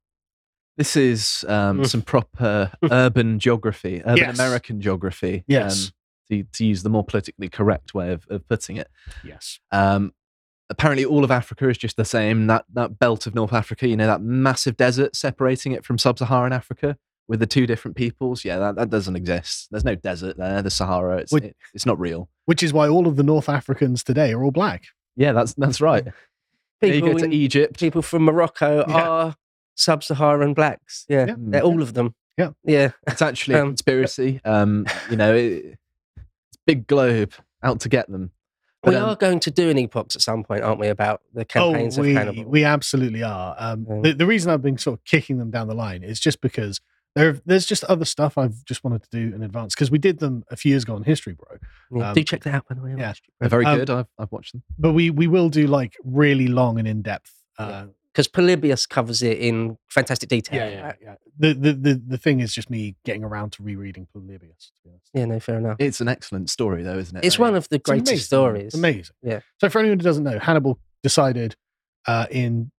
This is um, Mm. some proper urban geography, urban Yes. American geography. Yes. To, to use the more politically correct way of, of putting it. Yes. Um, apparently, all of Africa is just the same. That that belt of North Africa, you know, that massive desert separating it from sub-Saharan Africa with the two different peoples. Yeah, that, that doesn't exist. There's no desert there. The Sahara, it's Would- it- it's not real. Which is why all of the North Africans today are all black. Yeah, that's that's right. Then you People, go to in- Egypt. people from Morocco Yeah. are sub-Saharan blacks. Yeah, Yeah. they're all of them. Yeah. yeah. It's actually a Um, conspiracy. Um, you know, it, it's big globe out to get them. But, we um, are going to do an Epochs at some point, aren't we? About the campaigns oh, we, of Hannibal. we absolutely are. Um, Yeah. the, the reason I've been sort of kicking them down the line is just because there, there's just other stuff I've just wanted to do in advance because we did them a few years ago on History Bro. Yeah, um, do check that out, by the way. yeah. They're very Um, good. I've, I've watched them. But we we will do like really long and in depth. Uh, because Polybius covers it in fantastic detail. yeah, yeah, yeah. The, the the the thing is just me getting around to rereading Polybius. To be. Yeah, no, fair enough. It's an excellent story, though, isn't it? It's I- one of the It's greatest amazing. stories. It's amazing. Yeah. So for anyone who doesn't know, Hannibal decided uh, in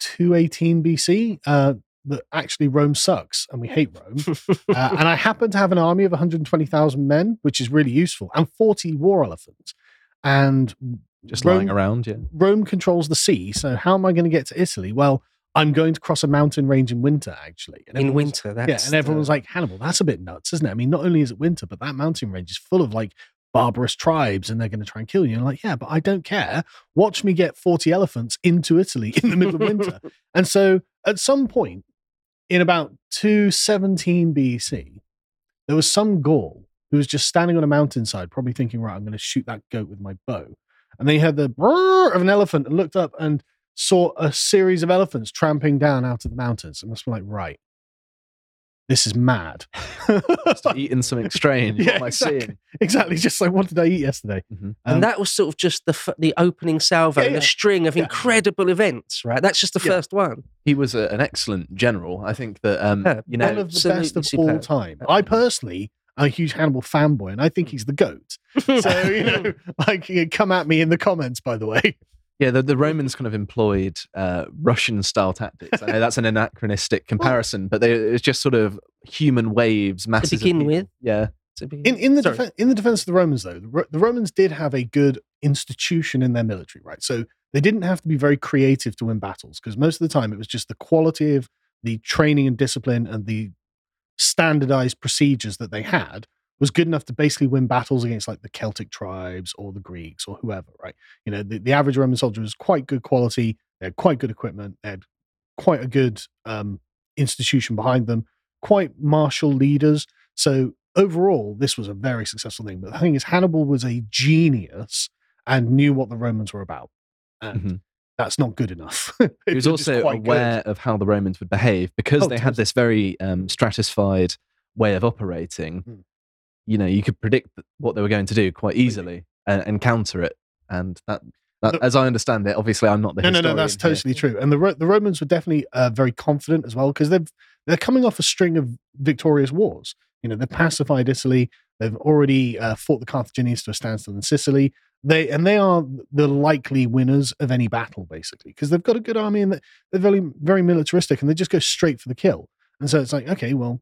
218 BC uh, that actually Rome sucks and we hate Rome. uh, and I happen to have an army of 120,000 men, which is really useful, and 40 war elephants. And just Rome, lying around. Yeah. Rome controls the sea. So how am I going to get to Italy? Well, I'm going to cross a mountain range in winter, actually. And in winter. That's yeah, and everyone's the- like, Hannibal, that's a bit nuts, isn't it? I mean, not only is it winter, but that mountain range is full of like barbarous tribes and they're going to try and kill you. And I'm like, yeah, but I don't care. Watch me get 40 elephants into Italy in the middle of winter. And so at some point in about 217 BC, there was some Gaul who was just standing on a mountainside, probably thinking, right, I'm going to shoot that goat with my bow. And then he heard the brrr of an elephant and looked up and saw a series of elephants tramping down out of the mountains. It must be like, right, this is mad. Just eating something strange. Yeah, what am I exactly. seeing? exactly. Just like, what did I eat yesterday? Mhm. Um, and that was sort of just the f- the opening salvo Yeah, in yeah. a string of Yeah. incredible events, right? That's just the Yeah. first one. He was a, an excellent general. I think that um, Yeah, you one of the best of all time. I personally am a huge Hannibal fanboy, and I think he's the goat. So you know, like, you come at me in the comments. By the way, yeah, the, the Romans kind of employed uh, Russian style tactics. I know that's an anachronistic comparison, but they, it's just sort of human waves, masses. of begin people. with. yeah, To begin- in in the Sorry. defen- in the defense of the Romans, though, the, Ro- the Romans did have a good institution in their military, right? So they didn't have to be very creative to win battles because most of the time it was just the quality of the training and discipline and the standardized procedures that they had was good enough to basically win battles against like the Celtic tribes or the Greeks or whoever, right? You know, the, the average Roman soldier was quite good quality. They had quite good equipment. They had quite a good um, institution behind them, quite martial leaders. So overall, this was a very successful thing. But the thing is, Hannibal was a genius and knew what the Romans were about. And Mhm. That's not good enough. he was also quite good. aware of how the Romans would behave because Oh, they had this very um, stratified way of operating. Mm. You know, you could predict what they were going to do quite easily and, and counter it. And that, that as I understand it, obviously I'm not the No, no, no, that's here. totally true. And the Ro- the Romans were definitely uh, very confident as well because they've they're coming off a string of victorious wars. You know, they've pacified Italy. They've already uh, fought the Carthaginians to a standstill in Sicily. They and they are the likely winners of any battle, basically, because they've got a good army and they're very very militaristic and they just go straight for the kill. And so it's like, okay, well,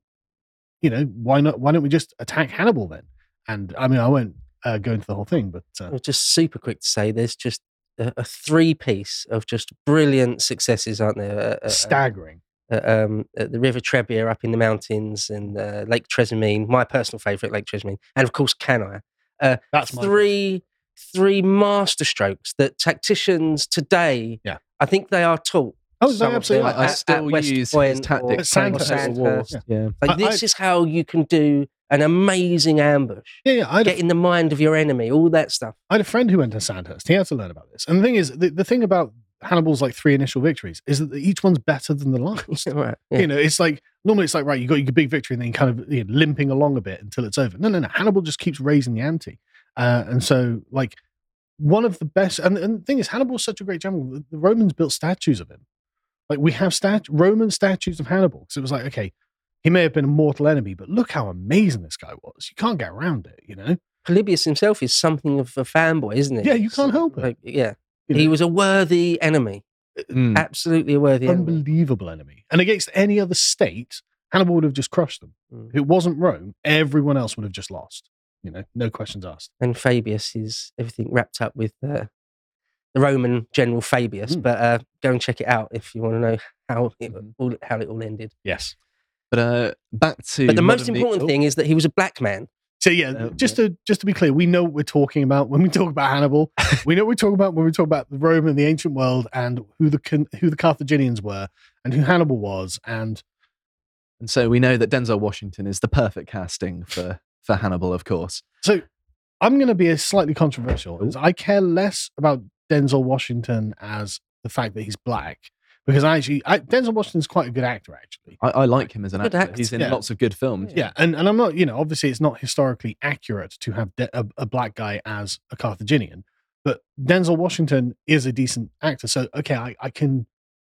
you know, why not? Why don't we just attack Hannibal then? And I mean, I won't uh, go into the whole thing, but uh, Well, just super quick to say, there's just a, a three piece of just brilliant successes, aren't there? Staggering. Uh, um, at the River Trebia up in the mountains and uh, Lake Trasimene, my personal favourite, Lake Trasimene, and of course Cannae. Uh, That's my three three masterstrokes that tacticians today, Yeah. I think they are taught. Oh, they some of them absolutely at- I, I at still West use Point his tactics. At playing Sandhurst. Total Sandhurst. Yeah. Like I- this I- is how you can do an amazing ambush. Yeah, yeah. I had a Get in the mind of your enemy, all that stuff. I had a friend who went to Sandhurst. He had to learn about this. And the thing is, the, the thing about Hannibal's like three initial victories is that each one's better than the last. right. Yeah. You know, it's like normally it's like right, you got your big victory and then you kind of you know, limping along a bit until it's over. No, no, no. Hannibal just keeps raising the ante, uh, and so like one of the best. And, and the thing is, Hannibal's such a great general. The, Romans built statues of him. Like we have stat- Roman statues of Hannibal. So it was like, okay, he may have been a mortal enemy, but look how amazing this guy was. You can't get around it, you know? Polybius himself is something of a fanboy, isn't he? Yeah, you can't help it. Like, yeah, he know? was a worthy enemy, Mm. absolutely a worthy unbelievable enemy. And against any other state, Hannibal would have just crushed them. Mm. If it wasn't Rome, everyone else would have just lost. You know, no questions asked. And Fabius is everything wrapped up with uh, the Roman general Fabius. Mm. But uh, go and check it out if you want to know how it Mhm. all how it all ended. Yes. But uh, back to But the most important oh, thing is that he was a black man. So yeah, just to just to be clear, we know what we're talking about when we talk about Hannibal. we know what we're talking about when we talk about the Rome and the ancient world and who the Can- who the Carthaginians were and who Hannibal was. And And so we know that Denzel Washington is the perfect casting for for Hannibal, of course. so I'm going to be a slightly controversial. I care less about Denzel Washington as the fact that he's black because I actually I, Denzel Washington's quite a good actor actually. I, I like him as an Good actor. actor. He's in Yeah. lots of good films. Yeah, and, and I'm not, you know, obviously it's not historically accurate to have de- a, a black guy as a Carthaginian, but Denzel Washington is a decent actor. So, okay, I, I can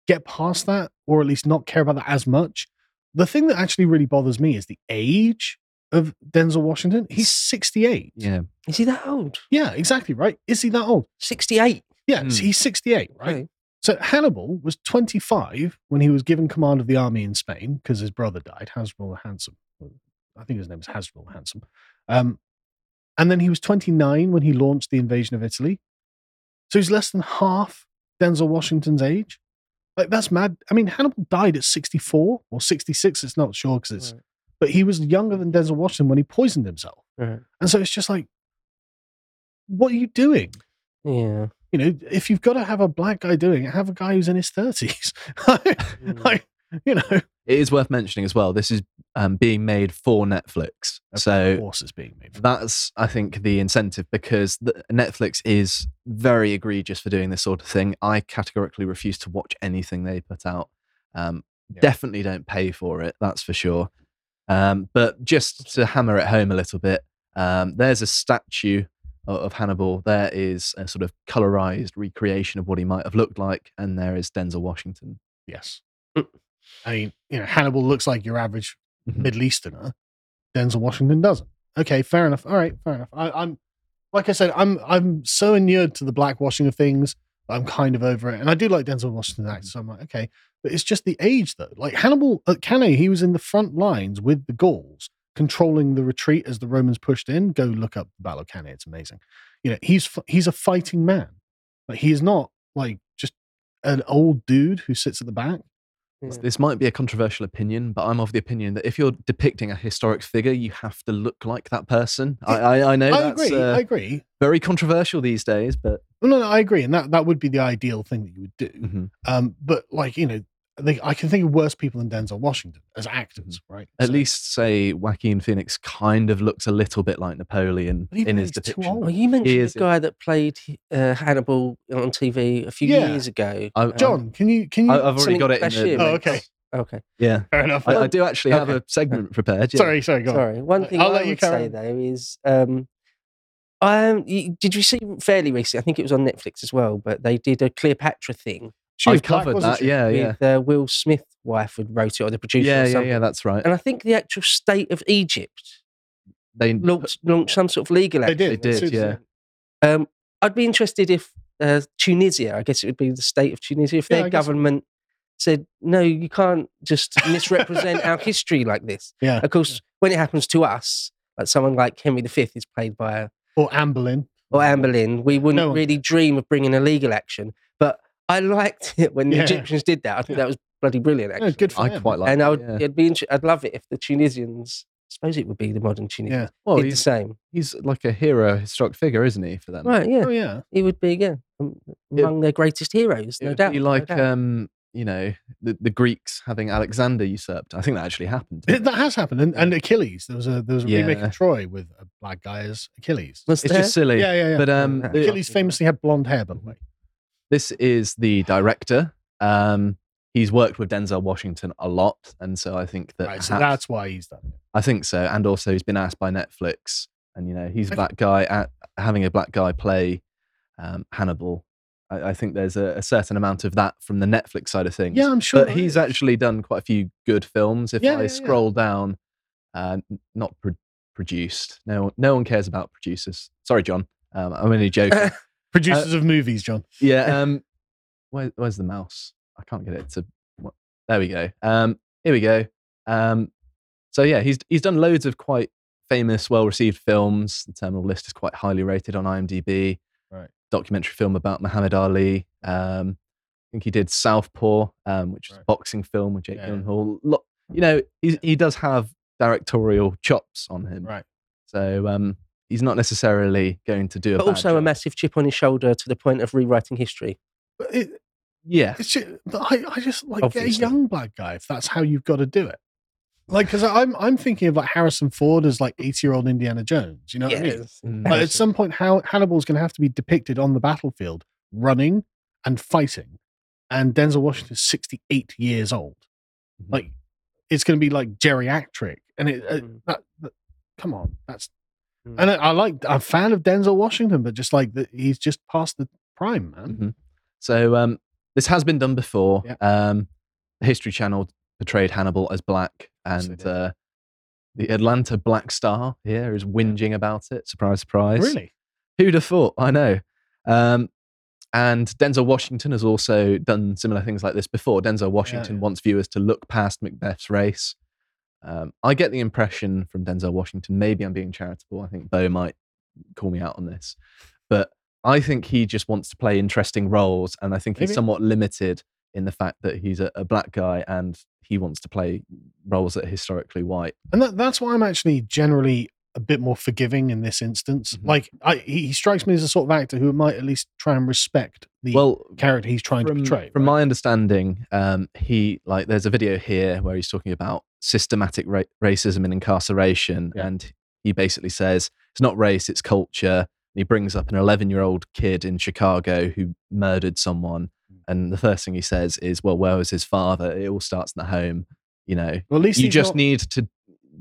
get past that or at least not care about that as much. The thing that actually really bothers me is the age of Denzel Washington. He's 68. Yeah. Is he that old? Yeah, exactly right. Is he that old? Sixty-eight. Yeah, Hmm. he's 68, right? Okay. So Hannibal was 25 when he was given command of the army in Spain because his brother died, Hasdrubal the Handsome. I think his name is Hasdrubal the Handsome. Um, and then he was 29 when he launched the invasion of Italy. So he's less than half Denzel Washington's age. Like that's mad. I mean, Hannibal died at 64 or 66. It's not sure because it's, Right. but he was younger than Denzel Washington when he poisoned himself. Right. And so it's just like, what are you doing? Yeah. You know, if you've got to have a black guy doing it, have a guy who's in his thirties. Mm. like, you know, It is worth mentioning as well. This is um, being made for Netflix. of So course it's being made. For that's, I think, the incentive because the, Netflix is very egregious for doing this sort of thing. I categorically refuse to watch anything they put out. Um, Yeah. Definitely don't pay for it, that's for sure. Um, but just to hammer it home a little bit, um, there's a statue of, Hannibal. There is a sort of colorized recreation of what he might have looked like, and there is Denzel Washington. yes. I mean, you know, Hannibal looks like your average Mhm. Middle Easterner. Denzel Washington doesn't. Okay, fair enough. All right, fair enough. I, I'm, like I said, I'm I'm so inured to the blackwashing of things. I'm kind of over it, and I do like Denzel Washington's actor. So I'm like, okay, but it's just the age though. Like Hannibal at Cannae, he was in the front lines with the Gauls, controlling the retreat as the Romans pushed in. Go look up the Battle of Cannae; it's amazing. You know, he's he's a fighting man. Like he is not like just an old dude who sits at the back. Yeah. This might be a controversial opinion, but I'm of the opinion that if you're depicting a historic figure, you have to look like that person. I, I, I know I that's agree. uh, I agree. very controversial these days, but No, no, I agree, and that that would be the ideal thing that you would do. mhm. Um, but like you know, they, I can think of worse people than Denzel Washington as actors, right? at So- least say Joaquin Phoenix kind of looks a little bit like Napoleon in his he's depiction. old. Well, you mentioned is the guy that played uh, Hannibal on TV a few Yeah. years ago. I- Um, John, can you can you? I, I've already got it in the. Oh, okay. Okay. Yeah, fair enough. I, I do actually have a segment prepared. Yeah. Sorry, sorry, go on. Sorry. One thing I'll I let you would carry say on. though is, um, um, did you see fairly recently? I think it was on Netflix as well, but they did a Cleopatra thing She I was black, covered wasn't that. Yeah, yeah, with uh, Will Smith wife had wrote it or the producer. yeah, or yeah, something. yeah. That's right. And I think the actual state of Egypt They launched, launched some sort of legal They action. did. They did, yeah. Um, I'd be interested if uh, Tunisia, I guess it would be the state of Tunisia, if Yeah, their I so. government said, no, you can't just misrepresent our history like this. Yeah. Of course, when it happens to us, like someone like Henry V is played by a, Or Anne Boleyn. or Anne Boleyn, we wouldn't No really dream of bringing a legal action. But I liked it when the Yeah. Egyptians did that. I think Yeah. that was bloody brilliant, Yeah, actually. good for I them. quite like. and it, I would, yeah. it'd be inter- I'd love it if the Tunisians, I suppose it would be the modern Tunisians, Yeah. Well, did the he's, same. he's like a hero, historic figure, isn't he? For them, Right, yeah. Oh yeah. He would be, yeah, um, It- among their greatest heroes, It no would doubt. be no like doubt. um, you know, the, the Greeks having Alexander usurped. I think that actually happened. It- that has happened, and, and Achilles. There was a there was a remake Yeah. of Troy with a black guy as Achilles. Was It's there? just silly. Yeah, yeah, yeah. But um, the- Achilles famously had blonde hair, by the way. This is the director. Um, he's worked with Denzel Washington a lot, and so I think that Right, so perhaps- that's why he's done it. I think so. And also, he's been asked by Netflix, and you know, he's a black guy at having a black guy play um, Hannibal. I, I think there's a, a certain amount of that from the Netflix side of things. Yeah, I'm sure. but there he's is. actually done quite a few good films. If Yeah, yeah, I yeah. scroll down, uh, n- not pro- produced. No, one- no one cares about producers. Sorry, John. Um, I'm only joking. producers of movies, John. yeah. Um, where, where's the mouse? I can't get it to. What, there we go. Um, here we go. Um, so yeah, he's he's done loads of quite famous, well-received films. The Terminal List is quite highly rated on IMDb. Right. Documentary film about Muhammad Ali. Um, I think he did Southpaw, um, which is a boxing film with Jake Yeah. Gyllenhaal. You know, he he does have directorial chops on him. Right. So um, he's not necessarily going to do a but bad also a job. massive chip on his shoulder to the point of rewriting history. But it, Yeah. it's just, but I, I just like get a young black guy if that's how you've got to do it. Like, because I'm I'm thinking of like Harrison Ford as like 80 year old Indiana Jones. You know what I mean? Yes. Mm. Like, at some point, how Hannibal's going to have to be depicted on the battlefield, running and fighting, and Denzel Washington is 68 years old. Mhm. Like, it's going to be like geriatric, and it. Uh, Mm. that, that, come on, that's. Mm. And I, I like. I'm a fan of Denzel Washington, but just like that, he's just past the prime, man. Mhm. So um, this has been done before. Yeah. Um, the History Channel portrayed Hannibal as black, and uh, the Atlanta Black Star here is whinging about it. Surprise, surprise. Really? Who'd have thought? I know. Um, and Denzel Washington has also done similar things like this before. Denzel Washington yeah. wants viewers to look past Macbeth's race. Um, I get the impression from Denzel Washington, maybe I'm being charitable. I think Beau might call me out on this, but I think he just wants to play interesting roles. And I think he's somewhat limited in the fact that he's a, a black guy and he wants to play roles that are historically white. And that, that's why I'm actually generally a bit more forgiving in this instance. Mhm. Like, I, he, he strikes me as a sort of actor who might at least try and respect the Well, character he's trying from, to portray. from right? my understanding, um, he like there's a video here where he's talking about systematic ra- racism and incarceration, Yeah. and he basically says it's not race, it's culture. And he brings up an 11 year old kid in Chicago who murdered someone, Mm. and the first thing he says is, "Well, where was his father? It all starts in the home." You know, well, at least you just not- need to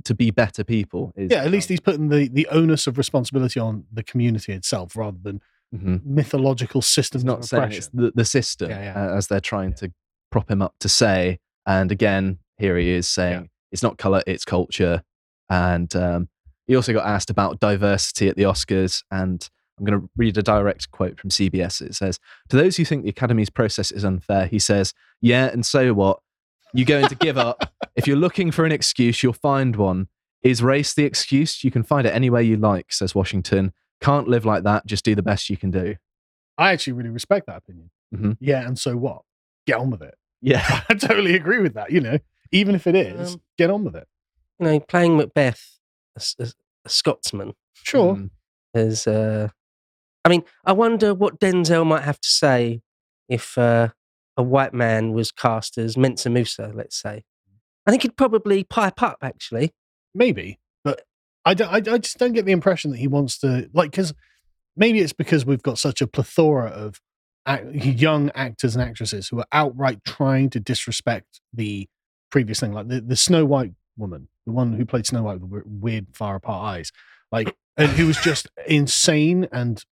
to be better people. Is, yeah, at least he's putting the, the onus of responsibility on the community itself rather than Mhm. mythological systems He's not of saying it's the, the system Yeah, yeah. uh, as they're trying Yeah. to prop him up to say. And again, here he is saying it's not color, it's culture. And um, he also got asked about diversity at the Oscars. And I'm going to read a direct quote from CBS. It says, To those who think the Academy's process is unfair, he says, Yeah, and so what? You going to give up? if you're looking for an excuse, you'll find one. Is race the excuse? You can find it anywhere you like, says Washington. Can't live like that. Just do the best you can do. I actually really respect that opinion. Mhm. Yeah, and so what? Get on with it. Yeah. I totally agree with that. You know, even if it is, Um, get on with it. You know, playing Macbeth, a Scotsman, Sure. Mm. is. Uh, I mean, I wonder what Denzel might have to say if uh, a white man was cast as Mansa Musa, let's say. Mm. I think he'd probably pipe up, actually. maybe but I, don't, I, I just don't get the impression that he wants to like because maybe it's because we've got such a plethora of ac- young actors and actresses who are outright trying to disrespect the previous thing like the, the snow white woman the one who played snow white with weird far apart eyes like and who was just insane and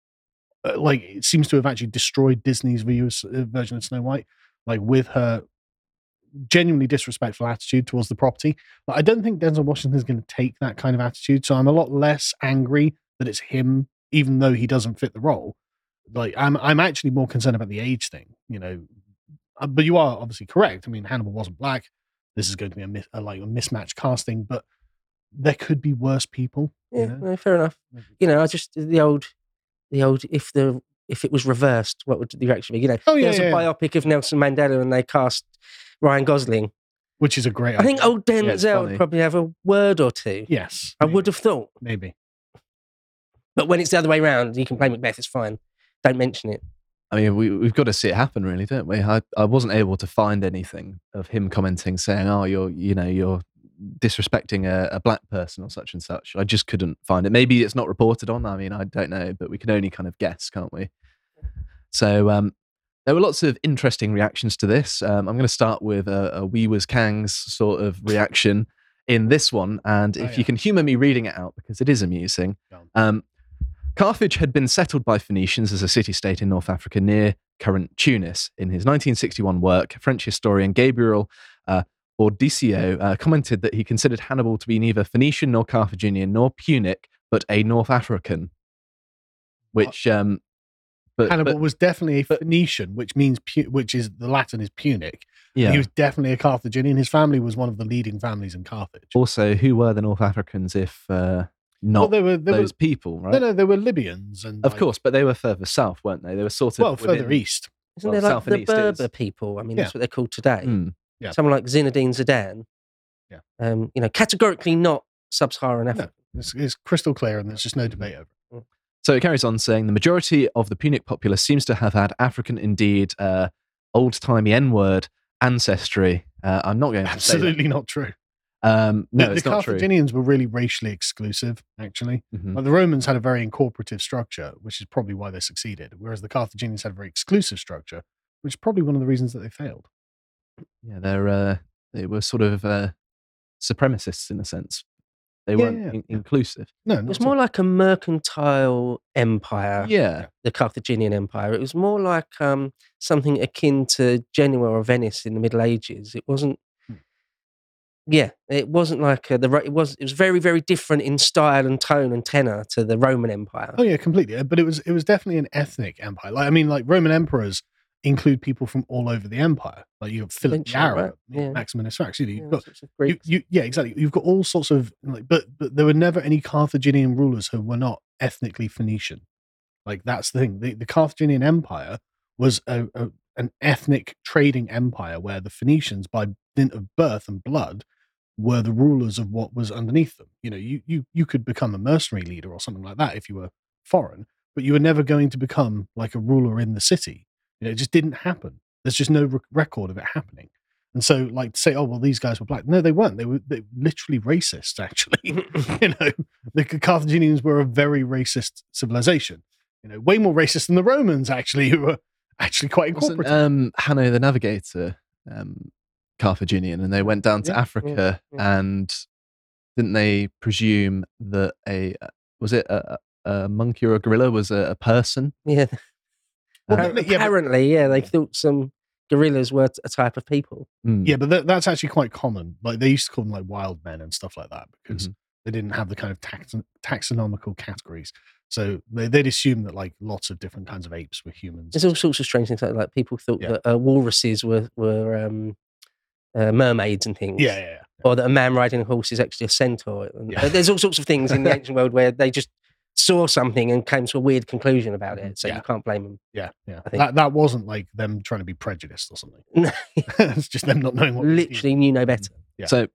like it seems to have actually destroyed disney's uh, version of snow white like with her genuinely disrespectful attitude towards the property but I don't think Denzel Washington is going to take that kind of attitude. So I'm a lot less angry that it's him, even though he doesn't fit the role. Like I'm, I'm actually more concerned about the age thing, you know. Uh, But you are obviously correct. I mean, Hannibal wasn't black. This is going to be a, mis- a like a mismatched casting, but there could be worse people. Yeah, You know? no, fair enough. You know, I just the old, the old. If the if it was reversed, what would the reaction be? You know, Oh, yeah, there's yeah, a yeah. biopic of Nelson Mandela, and they cast Ryan Gosling. Which is a great. I think old Denzel funny. would probably have a word or two. yes, I maybe, would have thought, maybe. but when it's the other way around, you can play Macbeth. It's fine. Don't mention it. I mean, we, we've got to see it happen, really, don't we? I, I wasn't able to find anything of him commenting, saying, "Oh, you're, you know, you're disrespecting a, a black person or such and such." I just couldn't find it. Maybe it's not reported on. I mean, I don't know, but we can only kind of guess, can't we? So um, there were lots of interesting reactions to this. Um, I'm going to start with a, a Wee Was Kang's sort of reaction in this one, and Oh, if yeah. you can humour me reading it out because it is amusing. Um, Carthage had been settled by Phoenicians as a city state in North Africa near current Tunis. In his 1961 work, French historian Gabriel uh, Audisio uh, commented that he considered Hannibal to be neither Phoenician nor Carthaginian nor Punic, but a North African. Which, um, but, Hannibal but- was definitely a but- Phoenician, which means pu- which is the Latin is Punic. yeah. He was definitely a Carthaginian. His family was one of the leading families in Carthage. also, who were the North Africans if uh, well, not they were, they were those people, right? no, no, they were Libyans, and Of like- course, but they were further south, weren't they? They were sort of well, further east. Isn't Well, there like South and the East is. Berber people? I mean, Yeah. that's what they're called today. Mm. Yeah. Someone like Zinedine Zidane. Yeah. Um, you know, categorically not sub-Saharan Africa. It's, it's crystal clear, and there's just no debate over. it. So it carries on saying the majority of the Punic populace seems to have had African, indeed, uh, old timey N word ancestry. Uh, I'm not going to say. Absolutely not true. Um, no, the, it's the not true. Carthaginians were really racially exclusive, actually. Mhm. Like the Romans had a very incorporative structure, which is probably why they succeeded, whereas the Carthaginians had a very exclusive structure, which is probably one of the reasons that they failed. Yeah, they're uh, they were sort of uh, supremacists in a sense. They Yeah, weren't yeah, in- inclusive. No, It was more like a mercantile empire, Yeah, the Carthaginian Empire. It was more like um, something akin to Genoa or Venice in the Middle Ages. It wasn't. Hmm. Yeah, it wasn't like uh, the. It was. It was very, very different in style and tone and tenor to the Roman Empire. Oh yeah, completely. But it was it was definitely an ethnic empire. Like I mean, like Roman emperors include people from all over the empire. Like you have Philip the Eventually, right? Yeah. Maximinus Thrax. You know, Yeah, you've got you, you, yeah, exactly. You've got all sorts of like, but but there were never any Carthaginian rulers who were not ethnically Phoenician. Like that's the thing. The, the Carthaginian Empire was a, a an ethnic trading empire where the Phoenicians, by dint of birth and blood, were the rulers of what was underneath them. You know, you you you could become a mercenary leader or something like that if you were foreign, but you were never going to become like a ruler in the city. You know, it just didn't happen. There's just no rec- record of it happening. And so, like to say, oh well, these guys were black. No, they weren't. They were they were literally racist. Actually, you know, the Carthaginians were a very racist civilization. You know, way more racist than the Romans, actually, who were actually quite Wasn't, incorporative. um, Hanno the Navigator um, Carthaginian, and they went down to Yeah, yeah, Africa, yeah. and didn't they presume that a was it a, a a monkey or a gorilla was a, a person? yeah. Well, Uh, but- yeah, but- Apparently, yeah, they thought some gorillas were a type of people. mm, yeah, but that, that's actually quite common. Like they used to call them like wild men and stuff like that because Mhm. they didn't have the kind of tax- taxonomical categories. So they, they'd assume that like lots of different kinds of apes were humans. There's all sorts of strange things like, like people thought Yeah. that uh, walruses were were um, uh, mermaids and things. yeah, yeah, yeah. Or that a man riding a horse is actually a centaur. And Yeah. uh, There's all sorts of things in the ancient world where they just saw something and came to a weird conclusion about it. So Yeah. you can't blame them. Yeah, yeah. I think- That that wasn't like them trying to be prejudiced or something. No. it's just them not knowing what. Literally knew no better. Yeah. So,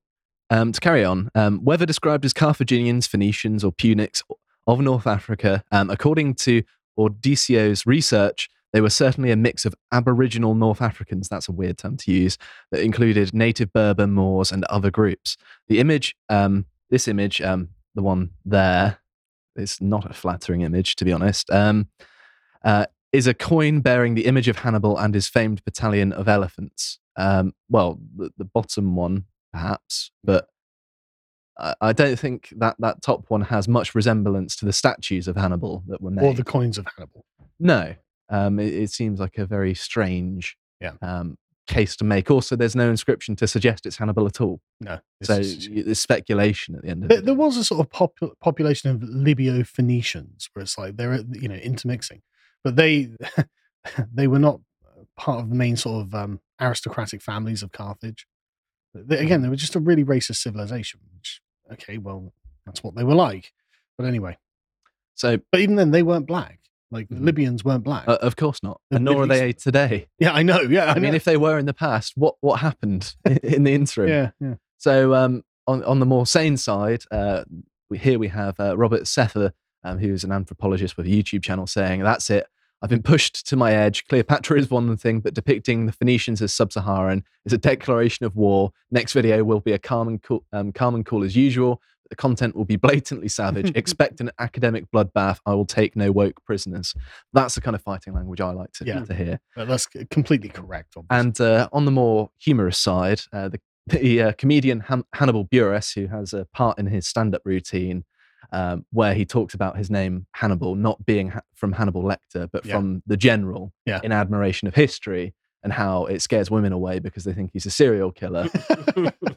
um, to carry on, um, whether described as Carthaginians, Phoenicians, or Punics of North Africa, um, according to Audisio's research, they were certainly a mix of Aboriginal North Africans, that's a weird term to use, that included native Berber, Moors, and other groups. The image, um, this image, um, the one there, is not a flattering image, to be honest, um, uh, is a coin bearing the image of Hannibal and his famed battalion of elephants. Um, well, the, the bottom one, perhaps, but I, I don't think that that top one has much resemblance to the statues of Hannibal that were made. or the coins of Hannibal. no, um, it, it seems like a very strange Yeah. Case to make. Also, there's no inscription to suggest it's Hannibal at all. No, so just- there's speculation at the end of there, it. there was a sort of popu- population of Libyo Phoenicians where it's like they're you know intermixing, but they they were not part of the main sort of um, aristocratic families of Carthage. They, again, they were just a really racist civilization. Which okay, well that's what they were like. But anyway, So, but even then they weren't black. Like the Mhm. Libyans weren't black. uh, of course not, The and nor are they today. yeah, I know. Yeah, I, I, mean, if they were in the past, what what happened in the interim? yeah, yeah. So um, on on the more sane side, uh, we, here we have uh, Robert Sepehr, um, who's an anthropologist with a YouTube channel, saying, "That's it. I've been pushed to my edge. Cleopatra is one thing, but depicting the Phoenicians as sub-Saharan is a declaration of war. Next video will be a calm and cool, um, calm and cool as usual. The content will be blatantly savage. Expect an academic bloodbath. I will take no woke prisoners. That's the kind of fighting language I like to, Yeah. to hear. That's completely correct. Obviously. And uh, on the more humorous side, uh, the, the uh, comedian Han- Hannibal Buress, who has a part in his stand up routine, um, where he talks about his name Hannibal not being ha- from Hannibal Lecter, but Yeah. from the general Yeah. in admiration of history and how it scares women away because they think he's a serial killer.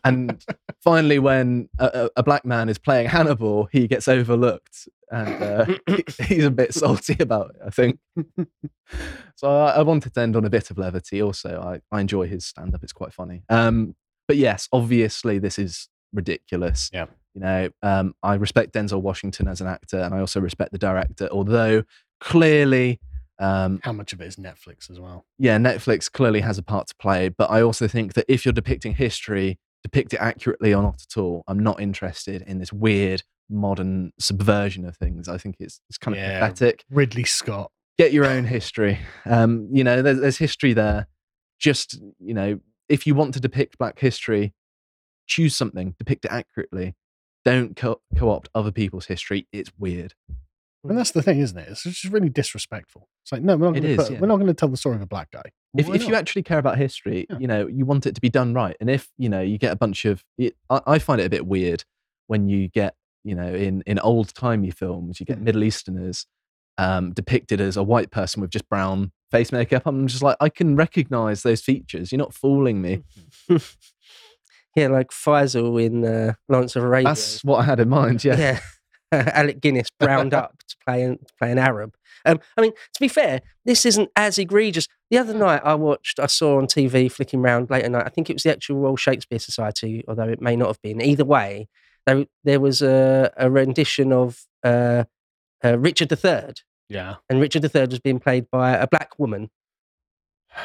and finally, when a, a, black man is playing Hannibal, he gets overlooked and uh, he- he's a bit salty about it, I think. so I, I wanted to end on a bit of levity. Also, I, I enjoy his stand up, it's quite funny. Um, but yes, obviously, this is ridiculous. Yeah. You know, um, I respect Denzel Washington as an actor and I also respect the director, although clearly. Um, How much of it is Netflix as well? yeah, Netflix clearly has a part to play, but I also think that if you're depicting history, depict it accurately or not at all. I'm not interested in this weird modern subversion of things. I think it's it's kind of Yeah. pathetic. Ridley Scott. Get your own history. Um, you know, there's, there's history there. Just you know, if you want to depict Black history, choose something, depict it accurately. Don't co- co-opt other people's history. It's weird. And that's the thing, isn't it? It's just really disrespectful. It's like, no, we're not going to yeah. we're not going to tell the story of a black guy. if, Why if you actually care about history, Yeah. you know, you want it to be done right. And if, you know, you get a bunch of, it, I, I find it a bit weird when you get, you know, in, in old timey films, you get Mm. Middle Easterners um, depicted as a white person with just brown face makeup. I'm just like, I can recognize those features. You're not fooling me. yeah, like Faisal in uh, Lawrence of Arabia. That's what I had in mind. Yeah. yeah. Alec Guinness browned up to play an, to play an Arab. Um, I mean, to be fair, this isn't as egregious. The other night, I watched, I saw on TV flicking round late at night. I think it was the actual Royal Shakespeare Society, although it may not have been. Either way, there, there was a, a rendition of uh, uh, Richard III, Yeah. and Richard III was being played by a black woman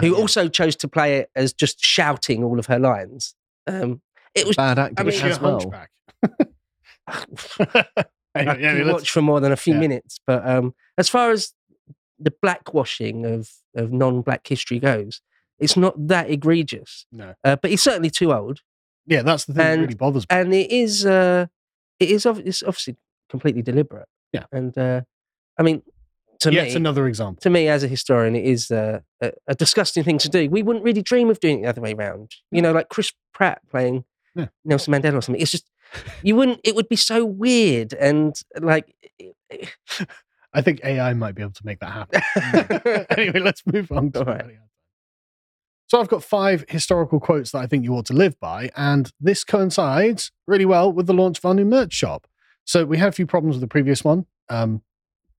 who Uh, Yeah. also chose to play it as just shouting all of her lines. Um, it was bad acting mean, Was she a as well. I yeah, watch for more than a few yeah. minutes. But um, as far as the blackwashing of, of non-black history goes, it's not that egregious. No. Uh, but he's certainly too old, Yeah, that's the thing that And- really bothers me. and it is uh, it is ob- it's obviously completely deliberate. Yeah. and uh, I mean, to Yet me, another example. to me as a historian, it is uh, a, a disgusting thing to do. We wouldn't really dream of doing it the other way around. You know, like Chris Pratt playing Yeah. Nelson Mandela or something. It's just you wouldn't. It would be so weird and like. I think AI might be able to make that happen. anyway, let's move on. To right. So I've got five historical quotes that I think you ought to live by, and this coincides really well with the launch of our new merch shop. So we had a few problems with the previous one, um,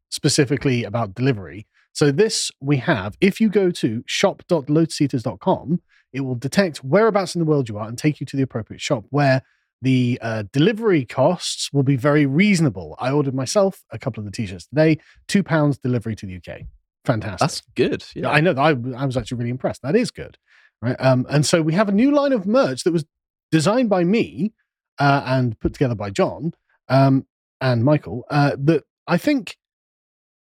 specifically about delivery. So this we have. If you go to shop.lotuseaters.com, it will detect whereabouts in the world you are and take you to the appropriate shop where the uh, delivery costs will be very reasonable. I ordered myself a couple of the t-shirts today, two pounds delivery to the UK. Fantastic. That's good. Yeah. I know. I, I was actually really impressed. That is good, right? Um, and so we have a new line of merch that was designed by me uh, and put together by John um, and Michael. Uh, that I think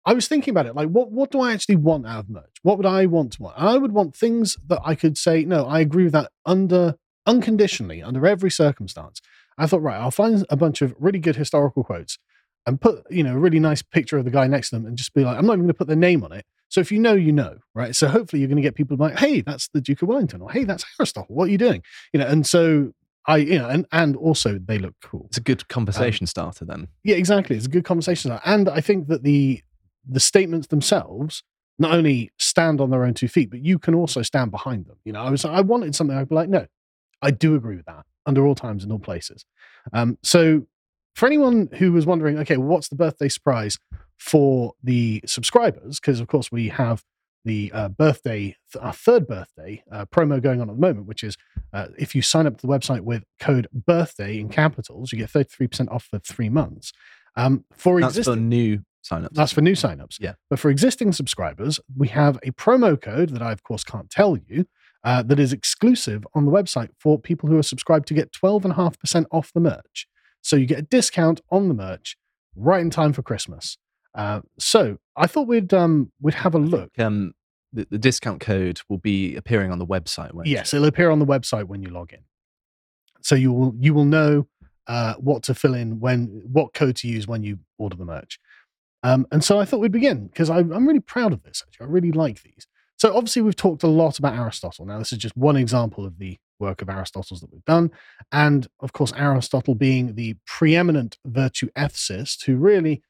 I was thinking about it. Like, what what do I actually want out of merch? What would I want to want? I would want things that I could say, no, I agree with that under unconditionally, under every circumstance. I thought, right, I'll find a bunch of really good historical quotes and put, you know, a really nice picture of the guy next to them and just be like, I'm not even going to put their name on it. So if you know, you know, right? So hopefully you're going to get people like, hey, that's the Duke of Wellington, or hey, that's Aristotle. What are you doing? You know, and so I, you know, and and also they look cool. It's a good um, conversation starter then. Yeah, exactly. It's a good conversation, starter. and I think that the the statements themselves not only stand on their own two feet, but you can also stand behind them. You know, I was I wanted something I'd be like, no, I do agree with that under all times and all places. Um, so for anyone who was wondering, okay, well, what's the birthday surprise for the subscribers? Because of course we have the uh, birthday, th- our third birthday uh, promo going on at the moment, which is uh, if you sign up to the website with code birthday in capitals, you get 33% off for three months. Um, for That's existing, for new signups. that's for new signups. Yeah. But for existing subscribers, we have a promo code that I, of course, can't tell you uh, that is exclusive on the website for people who are subscribed to get 12.5% off the merch. So you get a discount on the merch right in time for Christmas. Uh, so I thought we'd um, we'd have a look. Um, the, the discount code will be appearing on the website. Yes, it? it'll appear on the website when you log in. So you will you will know uh, what to fill in when what code to use when you order the merch. Um, and so I thought we'd begin because I'm really proud of this. Actually, I really like these. So obviously we've talked a lot about Aristotle. Now this is just one example of the work of Aristotle's that we've done. And of course, Aristotle being the preeminent virtue ethicist who really,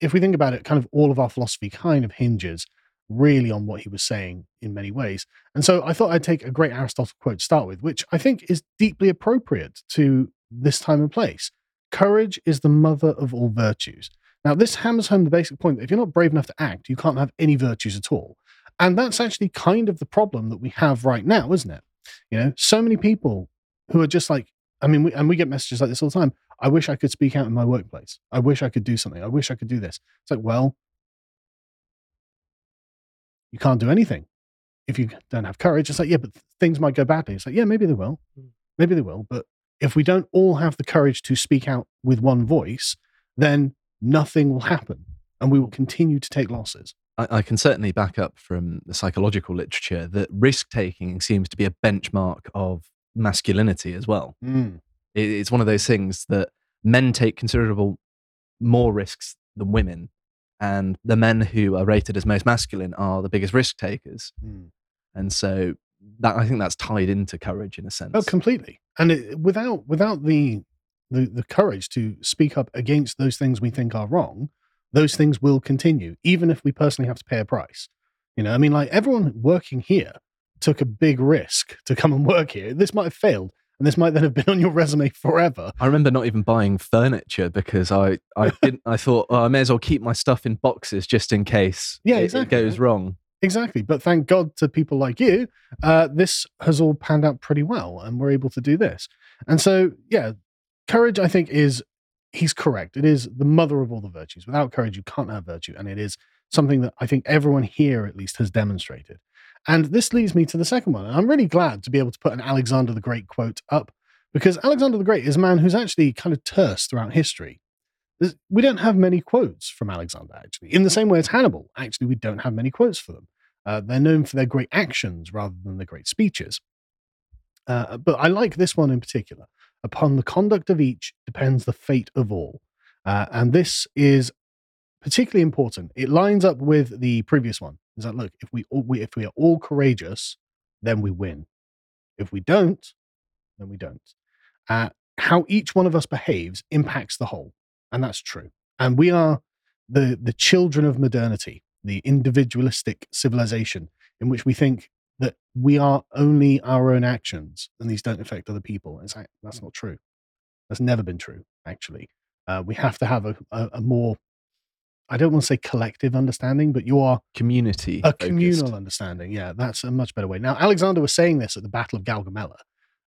if we think about it, kind of all of our philosophy kind of hinges really on what he was saying in many ways. And so I thought I'd take a great Aristotle quote to start with, which I think is deeply appropriate to this time and place. Courage is the mother of all virtues. Now, this hammers home the basic point that if you're not brave enough to act, you can't have any virtues at all. And that's actually kind of the problem that we have right now, isn't it? You know, so many people who are just like, I mean, we, and we get messages like this all the time. I wish I could speak out in my workplace. I wish I could do something. I wish I could do this. It's like, well, you can't do anything if you don't have courage. It's like, yeah, but things might go badly. It's like, yeah, maybe they will. Hmm. Maybe they will. But if we don't all have the courage to speak out with one voice, then nothing will happen and we will continue to take losses. I, I can certainly back up from the psychological literature that risk taking seems to be a benchmark of masculinity as well. Mm. It, it's one of those things that men take considerable more risks than women, and the men who are rated as most masculine are the biggest risk takers. Mm. And so that I think that's tied into courage in a sense. Oh, completely. And it, without without the, the the courage to speak up against those things we think are wrong, those things will continue, even if we personally have to pay a price. You know, I mean, like everyone working here took a big risk to come and work here. This might have failed, and this might then have been on your resume forever. I remember not even buying furniture because I I didn't I thought oh, I may as well keep my stuff in boxes just in case Yeah, it- exactly. it goes wrong. Exactly. But thank God to people like you, uh, this has all panned out pretty well, and we're able to do this. And so, yeah, courage, I think, is he's correct. It is the mother of all the virtues. Without courage, you can't have virtue. And it is something that I think everyone here, at least, has demonstrated. And this leads me to the second one. And I'm really glad to be able to put an Alexander the Great quote up because Alexander the Great is a man who's actually kind of terse throughout history. We don't have many quotes from Alexander, actually. In the same way as Hannibal, actually, we don't have many quotes for them. Uh, they're known for their great actions rather than their great speeches. Uh, but I like this one in particular. Upon the conduct of each depends the fate of all. Uh, and this is particularly important. It lines up with the previous one. Is that look, if we, all, we if we are all courageous, then we win. If we don't, then we don't. Uh, how each one of us behaves impacts the whole, and that's true. And we are the the children of modernity, the individualistic civilization in which we think we are only our own actions and these don't affect other people. It's, that's not true. That's never been true, actually. Uh, we have to have a, a, a more, I don't want to say collective understanding, but you are Community. a focused. communal understanding. Yeah, that's a much better way. Now, Alexander was saying this at the Battle of Gaugamela,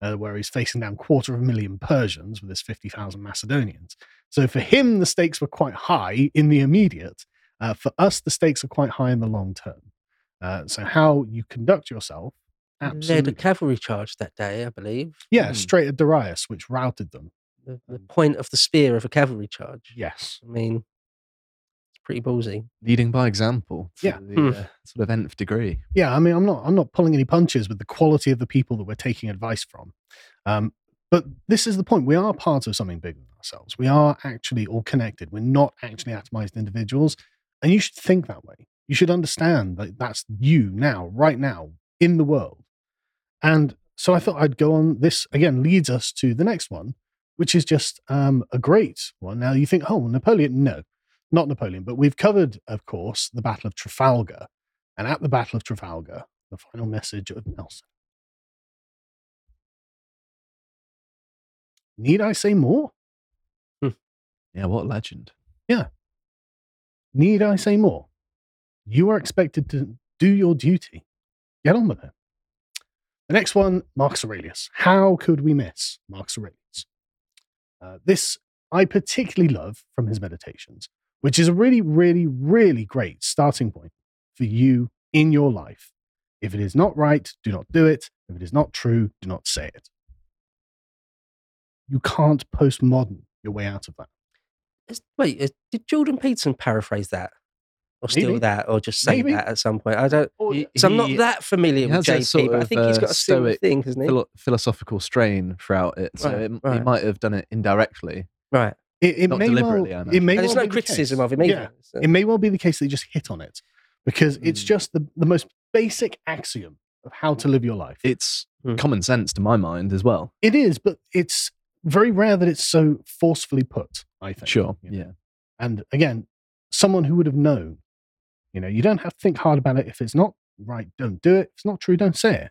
uh, where he's facing down quarter of a million Persians with his 50,000 Macedonians. So for him, the stakes were quite high in the immediate. Uh, for us, the stakes are quite high in the long term. Uh, so how you conduct yourself, Absolutely. Led a cavalry charge that day, I believe. Yeah, Hmm. straight at Darius, which routed them. The, the Um, point of the spear of a cavalry charge. Yes. I mean, it's pretty ballsy. Leading by example. to Yeah. The, Hmm. uh, sort of nth degree. yeah, I mean, I'm not, I'm not pulling any punches with the quality of the people that we're taking advice from. Um, but this is the point. We are part of something bigger than ourselves. We are actually all connected. We're not actually atomized individuals. And you should think that way. You should understand that that's you now, right now, in the world. And so I thought I'd go on. This again leads us to the next one, which is just um, a great one. Now you think, oh, Napoleon? No, not Napoleon. But we've covered, of course, the Battle of Trafalgar. And at the Battle of Trafalgar, the final message of Nelson. Need I say more? Yeah, what a legend. Yeah. Need I say more? You are expected to do your duty. Get on with it. The next one, Marcus Aurelius. How could we miss Marcus Aurelius? Uh, this I particularly love from his meditations, which is a really, really, really great starting point for you in your life. If it is not right, do not do it. If it is not true, do not say it. You can't postmodern your way out of that. wait, did Jordan Peterson paraphrase that? Or steal Maybe. that? Or just say Maybe. that at some point? I don't. He- So I'm not that familiar with JP, sort but I of, think he's uh, got a similar stoic thing, hasn't he? philo- philosophical strain throughout it. So Right, it, he might have done it indirectly. right. It, it Not may deliberately, I well, it may And there's well no be the criticism case. of him either. Yeah. so- it may well be the case that you just hit on it because it's Mm. just the, the most basic axiom of how to live your life. It's Hmm. common sense to my mind as well. It is, but it's very rare that it's so forcefully put. I think. Sure. you know. Yeah. And again, someone who would have known. You know, you don't have to think hard about it. If it's not right, don't do it. If it's not true, don't say it.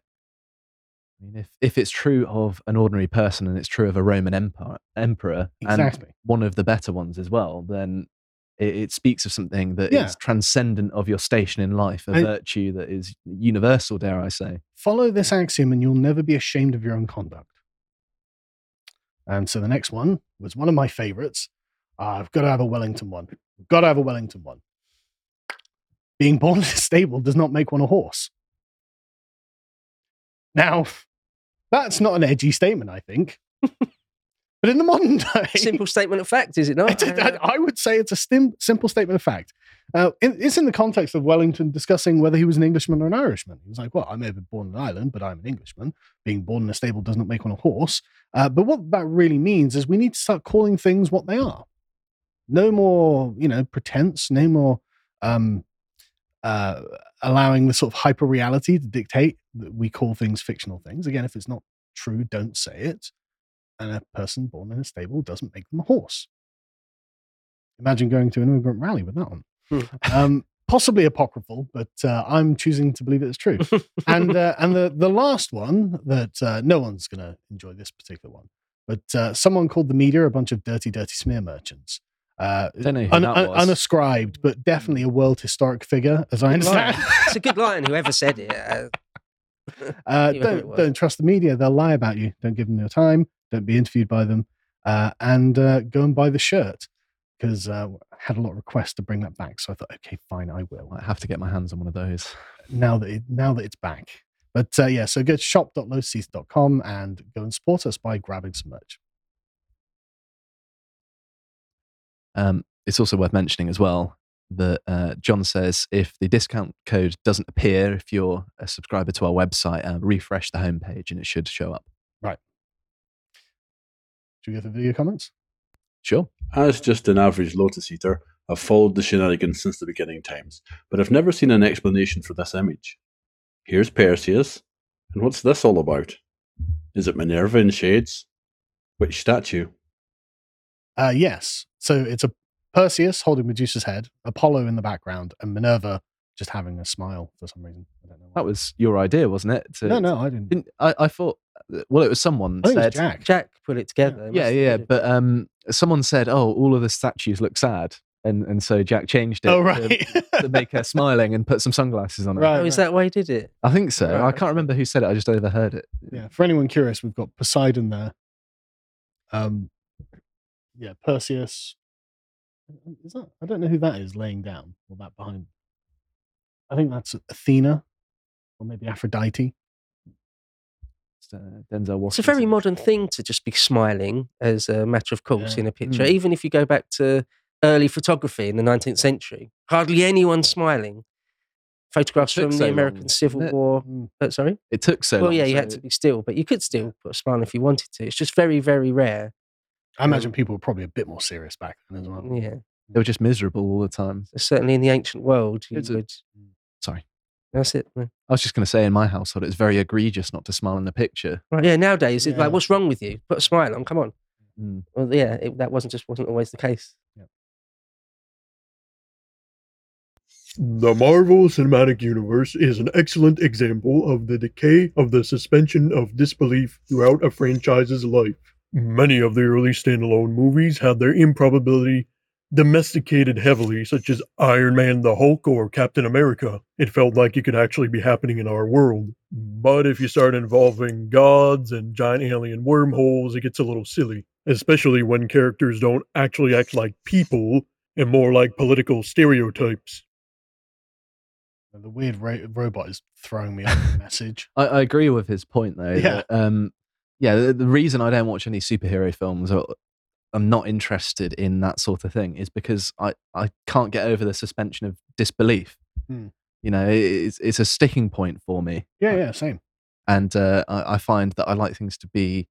I mean, if, if it's true of an ordinary person and it's true of a Roman empire, emperor and Exactly. one of the better ones as well, then it, it speaks of something that is Yeah. transcendent of your station in life, a I- virtue that is universal, dare I say. Follow this axiom and you'll never be ashamed of your own conduct. And so the next one was one of my favorites. Uh, I've got to have a Wellington one. I've got to have a Wellington one. Being born in a stable does not make one a horse. Now, that's not an edgy statement, I think. but in the modern day, Simple statement of fact, is it not? I- I would say it's a stim- simple statement of fact. Uh, in, it's in the context of Wellington discussing whether he was an Englishman or an Irishman. He was like, "Well, I may have been born in Ireland, but I'm an Englishman. Being born in a stable does not make one a horse." Uh, but what that really means is we need to start calling things what they are. No more, you know, pretense. No more um, uh, allowing the sort of hyper reality to dictate that we call things fictional things. Again, if it's not true, don't say it. And a person born in a stable doesn't make them a horse. Imagine going to an immigrant rally with that one. Hmm. Um, possibly apocryphal, but uh, I'm choosing to believe it's true. and uh, and the the last one that uh, no one's going to enjoy this particular one, but uh, someone called the media a bunch of dirty, dirty smear merchants. Uh, Don't know who un- that un- unascribed, but definitely a world historic figure, as I understand. it's a good line. Whoever said it. Uh, Uh, don't don't trust the media; they'll lie about you. Don't give them your time. Don't be interviewed by them, uh, and uh, go and buy the shirt because uh, I had a lot of requests to bring that back. So I thought, okay, fine, I will. I have to get my hands on one of those. Now that it, now that it's back, but uh, yeah, so go to shop.lotuseaters.com and go and support us by grabbing some merch. Um, it's also worth mentioning as well that uh, John says if the discount code doesn't appear, if you're a subscriber to our website, uh, refresh the homepage and it should show up. Right. Should we go the video comments? Sure. As just an average Lotus Eater, I've followed the shenanigans since the beginning times, but I've never seen an explanation for this image. Here's Perseus, and what's this all about? Is it Minerva in shades? Which statue? Uh, yes. So it's a Perseus holding Medusa's head, Apollo in the background, and Minerva just having a smile for some reason. I don't know. That was your idea, wasn't it? To- no, no, I didn't. Didn't, I, I thought, well, it was someone I think it was said, Jack. Jack put it together. It yeah, must- yeah, but um, someone said, oh, all of the statues look sad. And, and so Jack changed it Oh, to- right. to, make her smiling and put some sunglasses on her. Right. Oh, is that why he did it? I think so. I can't remember who said it. I just overheard it. yeah. For anyone curious, we've got Poseidon there. Um, yeah, Perseus. Is that? I don't know who that is laying down or that behind. I think that's Athena, or maybe Aphrodite. It's, uh, Denzel Washington. It's a very modern thing to just be smiling as a matter of course Yeah. in a picture. Mm. Even if you go back to early photography in the 19th century, hardly anyone smiling. Photographs from so the American long, Civil it? War. Mm. Uh, sorry? It took so well, long. yeah, you so had to be still, but you could still put a smile if you wanted to. It's just very, very rare. I imagine people were probably a bit more serious back then as well. Yeah. They were just miserable all the time. Certainly in the ancient world, you It's a- would. Sorry. That's it. yeah. I was just going to say in my household, it's very egregious not to smile in the picture. Right, yeah, nowadays, it's Yeah. like, what's wrong with you? Put a smile on, come on. Mm. Well, yeah, it, that wasn't just wasn't always the case. The Marvel Cinematic Universe is an excellent example of the decay of the suspension of disbelief throughout a franchise's life. Many of the early standalone movies had their improbability domesticated heavily, such as Iron Man, the Hulk, or Captain America. It felt like it could actually be happening in our world. But if you start involving gods and giant alien wormholes, it gets a little silly, especially when characters don't actually act like people and more like political stereotypes. The weird ro- robot is throwing me off the message. I, I agree with his point, though. Yeah. that, um, yeah. The, the reason I don't watch any superhero films or I'm not interested in that sort of thing is because I, I can't get over the suspension of disbelief. Hmm. You know, it, it's, it's a sticking point for me. Yeah, yeah, same. and uh, I, I find that I like things to be,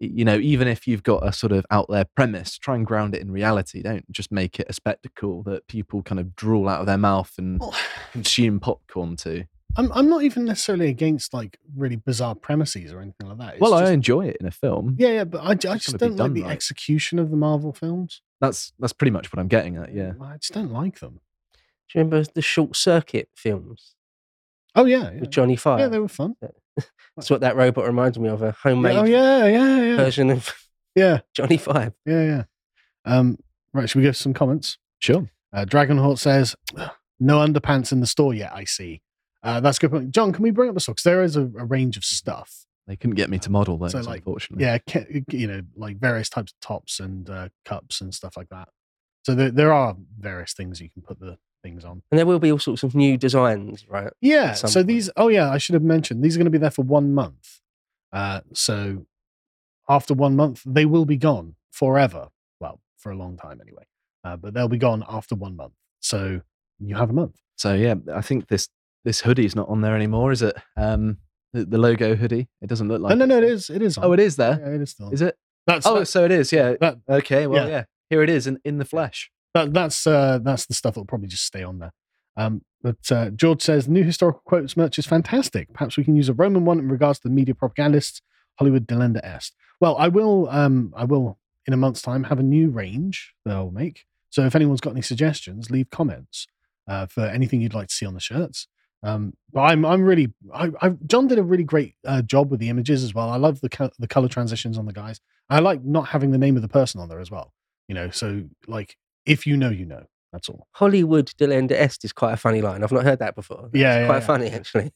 you know, even if you've got a sort of out there premise, try and ground it in reality. Don't just make it a spectacle that people kind of drool out of their mouth and consume popcorn to. I'm I'm not even necessarily against like really bizarre premises or anything like that. It's well, I enjoy it in a film. yeah, yeah, but I, I just don't like the right. execution of the Marvel films. That's that's pretty much what I'm getting at. Yeah. I just don't like them. Do you remember the short circuit films Oh yeah, yeah, with Johnny Five? yeah they were fun. That's what that robot reminds me of a Yeah, homemade oh yeah, yeah, yeah, version of yeah, Johnny Five. yeah, yeah. Um, right, should we give some comments? Sure. Uh, Dragonhawk says, "No underpants in the store yet." I see. Uh, that's a good point. John, can we bring up the socks? There is a, a range of stuff. They couldn't get me to model those, So, like, unfortunately. Yeah, you know, like various types of tops and uh, cups and stuff like that. So there, there are various things you can put the things on. And there will be all sorts of new designs, right? Yeah. So point. these, oh yeah, I should have mentioned these are going to be there for one month. Uh, so after one month, they will be gone forever. Well, for a long time anyway. Uh, but they'll be gone after one month. So you have a month. So yeah, I think this this hoodie's not on there anymore, is it? Um, the, the logo hoodie. It doesn't look like. oh, no, no, It is. It is. there. Oh, it is there. Yeah, it is still. Is it? That's Oh, that, so it is. Yeah. that, Okay. Well, yeah. yeah. Here it is in, in the flesh. that that's uh, that's the stuff that'll probably just stay on there. Um, but uh, George says new historical quotes merch is fantastic. Perhaps we can use a Roman one in regards to the media propagandists. Hollywood delenda est. Well, I will. Um, I will in a month's time have a new range that I'll make. So if anyone's got any suggestions, leave comments uh, for anything you'd like to see on the shirts. Um, but I'm I'm really I, I John did a really great uh, job with the images as well. I love the co- the color transitions on the guys. I like not having the name of the person on there as well. You know, so like if you know, you know. That's all. Hollywood Delenda Est is quite a funny line. I've not heard that before. That's Yeah, yeah, quite yeah. funny actually.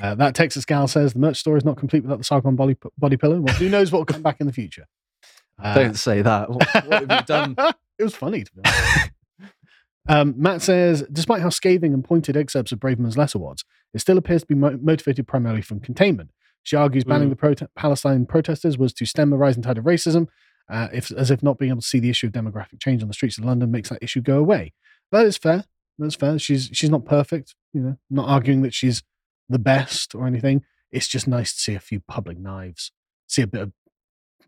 Uh, that Texas gal says the merch store is not complete without the Sargon body, body pillow. Well, who knows what will come back in the future? Uh, Don't say that. What, what have you done? it was funny to be honest. um, Matt says, despite how scathing and pointed excerpts of Braverman's letter was, it still appears to be mo- motivated primarily from containment. She argues banning Mm. the prote- Palestine protesters was to stem the rising tide of racism, uh, if, as if not being able to see the issue of demographic change on the streets of London makes that issue go away. That is fair. That's fair. She's she's not perfect. You know, not arguing that she's the best or anything. It's just nice to see a few public knives, see a bit of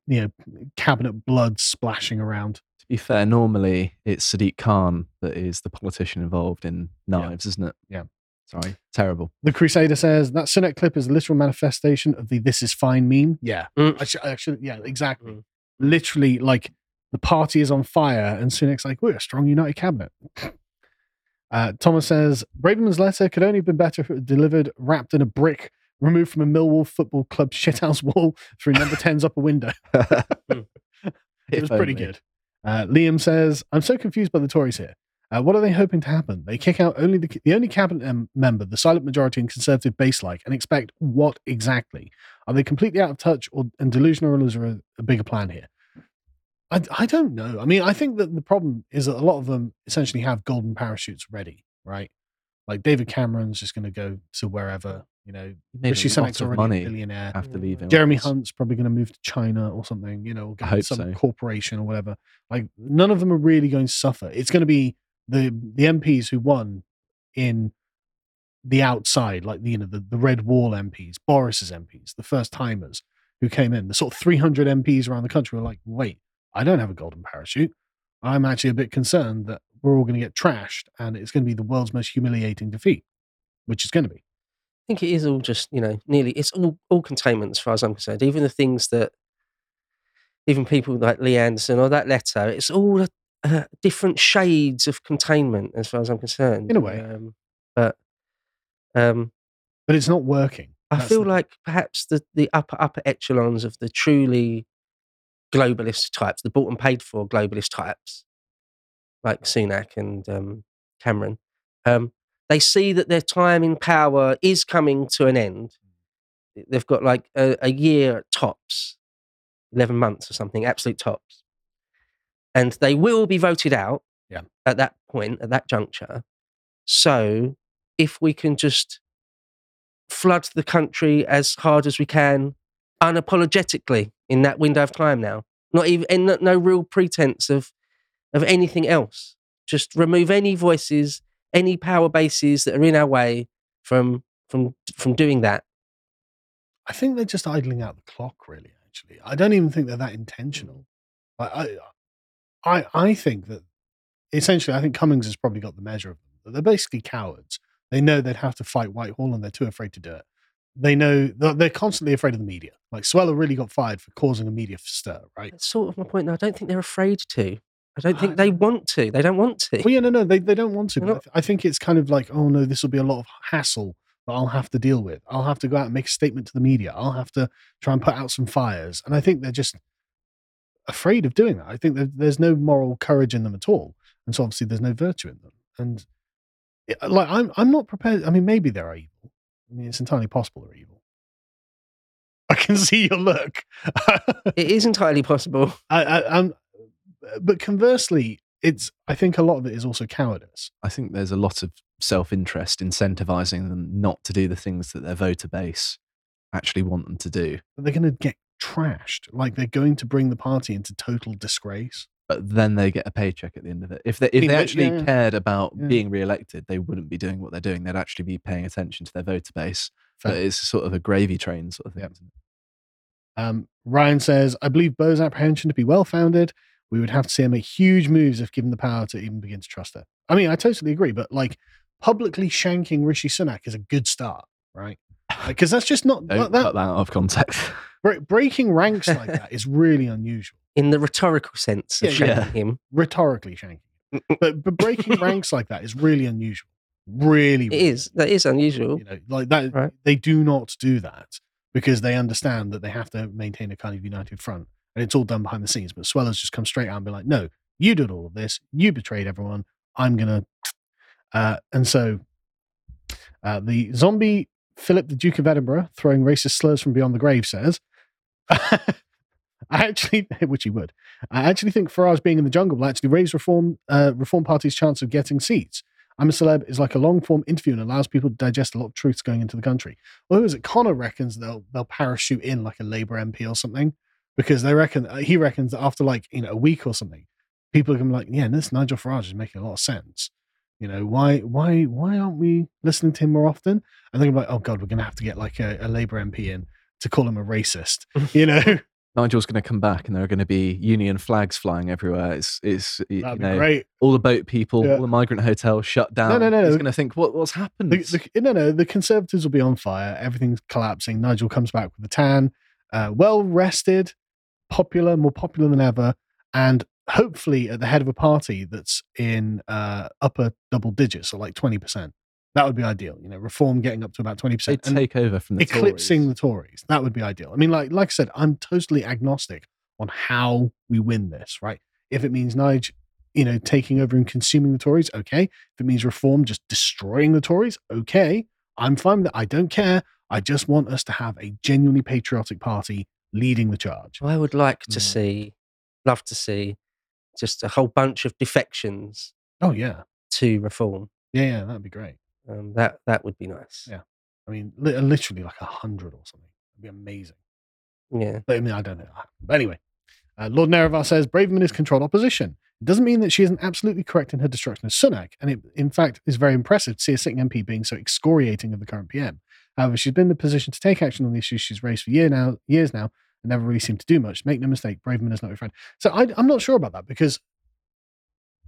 you know cabinet blood splashing around. To be fair, normally it's Sadiq Khan that is the politician involved in knives, isn't it? Yeah. Sorry. Terrible. The Crusader says that Sunak clip is a literal manifestation of the "This is fine" meme. Yeah, Mm. I, should, I should. Yeah, exactly. Mm. Literally, like the party is on fire, and Sunak's like, "We're a strong, united cabinet." Uh, Thomas says Braverman's letter could only have been better if it was delivered wrapped in a brick removed from a Millwall Football Club shithouse wall through number 10's upper window. It was pretty good. Uh, Liam says, "I'm so confused by the Tories here. Uh, what are they hoping to happen? They kick out only the, the only cabinet um, member, the silent majority and conservative base like, and expect what exactly? Are they completely out of touch or and delusional, or is there a, a bigger plan here? I, I don't know. I mean, I think that the problem is that a lot of them essentially have golden parachutes ready, right? Like David Cameron's just going to go to wherever, you know. He made Rishi a lot Sunak's of already a money billionaire. after leaving. Jeremy. Hunt's probably going to move to China or something, you know, or get some so. corporation or whatever. Like none of them are really going to suffer. It's going to be the the MPs who won in the outside, like the, you know the, the Red Wall MPs, Boris's MPs, the first timers who came in, the sort of 300 MPs around the country were like, wait, I don't have a golden parachute. I'm actually a bit concerned that we're all going to get trashed and it's going to be the world's most humiliating defeat, which is going to be. I think it is all just, you know, nearly it's all all containment as far as I'm concerned. Even the things that even people like Lee Anderson or that letter, it's all uh, different shades of containment as far as I'm concerned. In a way. Um, but um, But it's not working. I That's feel the- like perhaps the, the upper upper echelons of the truly globalist types, the bought and paid for globalist types, like Sunak and um, Cameron, um, they see that their time in power is coming to an end. They've got like a, a year at tops, eleven months or something, absolute tops, and they will be voted out. Yeah. At that point, at that juncture, so if we can just flood the country as hard as we can unapologetically in that window of time now not even and no, no real pretense of of anything else just remove any voices any power bases that are in our way from from from doing that I think they're just idling out the clock, really. Actually, I don't even think they're that intentional. I, I, I, I think that essentially, I think Cummings has probably got the measure of them. They're basically cowards They know they'd have to fight Whitehall and they're too afraid to do it. They know they're they're constantly afraid of the media. Like Suella really got fired for causing a media stir, right? That's sort of my point. Now, I don't think they're afraid to. I don't think they want to. They don't want to. Well, yeah, no, no, they, they don't want to. I, not- th- I think it's kind of like, oh no, this will be a lot of hassle that I'll have to deal with. I'll have to go out and make a statement to the media. I'll have to try and put out some fires. And I think they're just afraid of doing that. I think there's no moral courage in them at all. And so obviously there's no virtue in them. And it- uh, like, I'm, I'm not prepared. I mean, maybe they're evil. I mean, it's entirely possible they're evil. I can see your look. it is entirely possible. I, I, I'm, but conversely, it's. I think a lot of it is also cowardice. I think there's a lot of self interest incentivizing them not to do the things that their voter base actually want them to do. But they're going to get trashed. Like they're going to bring the party into total disgrace. But then they get a paycheck at the end of it. If they if mean, they actually yeah, yeah. cared about Yeah. being re-elected, they wouldn't be doing what they're doing. They'd actually be paying attention to their voter base. But it's sort of a gravy train sort of thing. Yep. Um, Ryan says, I believe Beau's apprehension to be well founded. We would have to see her make huge moves if given the power to even begin to trust her. I mean, I totally agree, but like publicly shanking Rishi Sunak is a good start, right? Because that's just not Don't like that. cut that out of context. breaking ranks like that is really unusual. In the rhetorical sense of Yeah, yeah. him, Rhetorically shanking, but but breaking ranks like that is really unusual. Really, it really is. That is unusual. you know like that Right. they do not do that because they understand that they have to maintain a kind of united front and it's all done behind the scenes but Suella's just come straight out and be like no you did all of this you betrayed everyone i'm gonna uh, and so uh, the zombie philip the duke of edinburgh throwing racist slurs from beyond the grave says I actually, which he would, I actually think Farage being in the jungle will actually raise Reform uh, Reform Party's chance of getting seats. I'm a celeb is like a long form interview and allows people to digest a lot of truths going into the country. Well, who is it? Connor reckons they'll they'll parachute in like a Labour MP or something because they reckon uh, he reckons that after like you know a week or something, people are gonna be like, yeah, this Nigel Farage is making a lot of sense. You know why why why aren't we listening to him more often? And they're gonna be like, oh god, we're gonna have to get like a, a Labour MP in to call him a racist. You know Nigel's going to come back, and there are going to be Union flags flying everywhere. It's it's you that'd know be great. all the boat people, Yeah. all the migrant hotels shut down. no, no. No. He's going to think, what what's happened? The, the, no, no, the Conservatives will be on fire. Everything's collapsing. Nigel comes back with a tan, uh, well rested, popular, more popular than ever, and hopefully at the head of a party that's in uh, upper double digits, so like 20%. That would be ideal. You know, reform getting up to about 20%. They'd and take over from the eclipsing Tories. the Tories. That would be ideal. I mean, like like I said, I'm totally agnostic on how we win this, right? If it means Nige, you know, taking over and consuming the Tories, okay. If it means reform just destroying the Tories, okay. I'm fine with that. I don't care. I just want us to have a genuinely patriotic party leading the charge. I would like to Mm. see, love to see, just a whole bunch of defections Oh yeah, to reform. yeah, yeah. That'd be great. Um, that that would be nice. Yeah. I mean, li- literally like a hundred or something. It'd be amazing. Yeah. But I mean, I don't know. But anyway, uh, Lord Nerevar says Braverman is controlled opposition. It doesn't mean that she isn't absolutely correct in her destruction of Sunak, and it, in fact, is very impressive to see a sitting MP being so excoriating of the current PM. However, she's been in the position to take action on the issues she's raised for year now, years now, and never really seemed to do much. Make no mistake, Braverman is not your friend. So I, I'm not sure about that because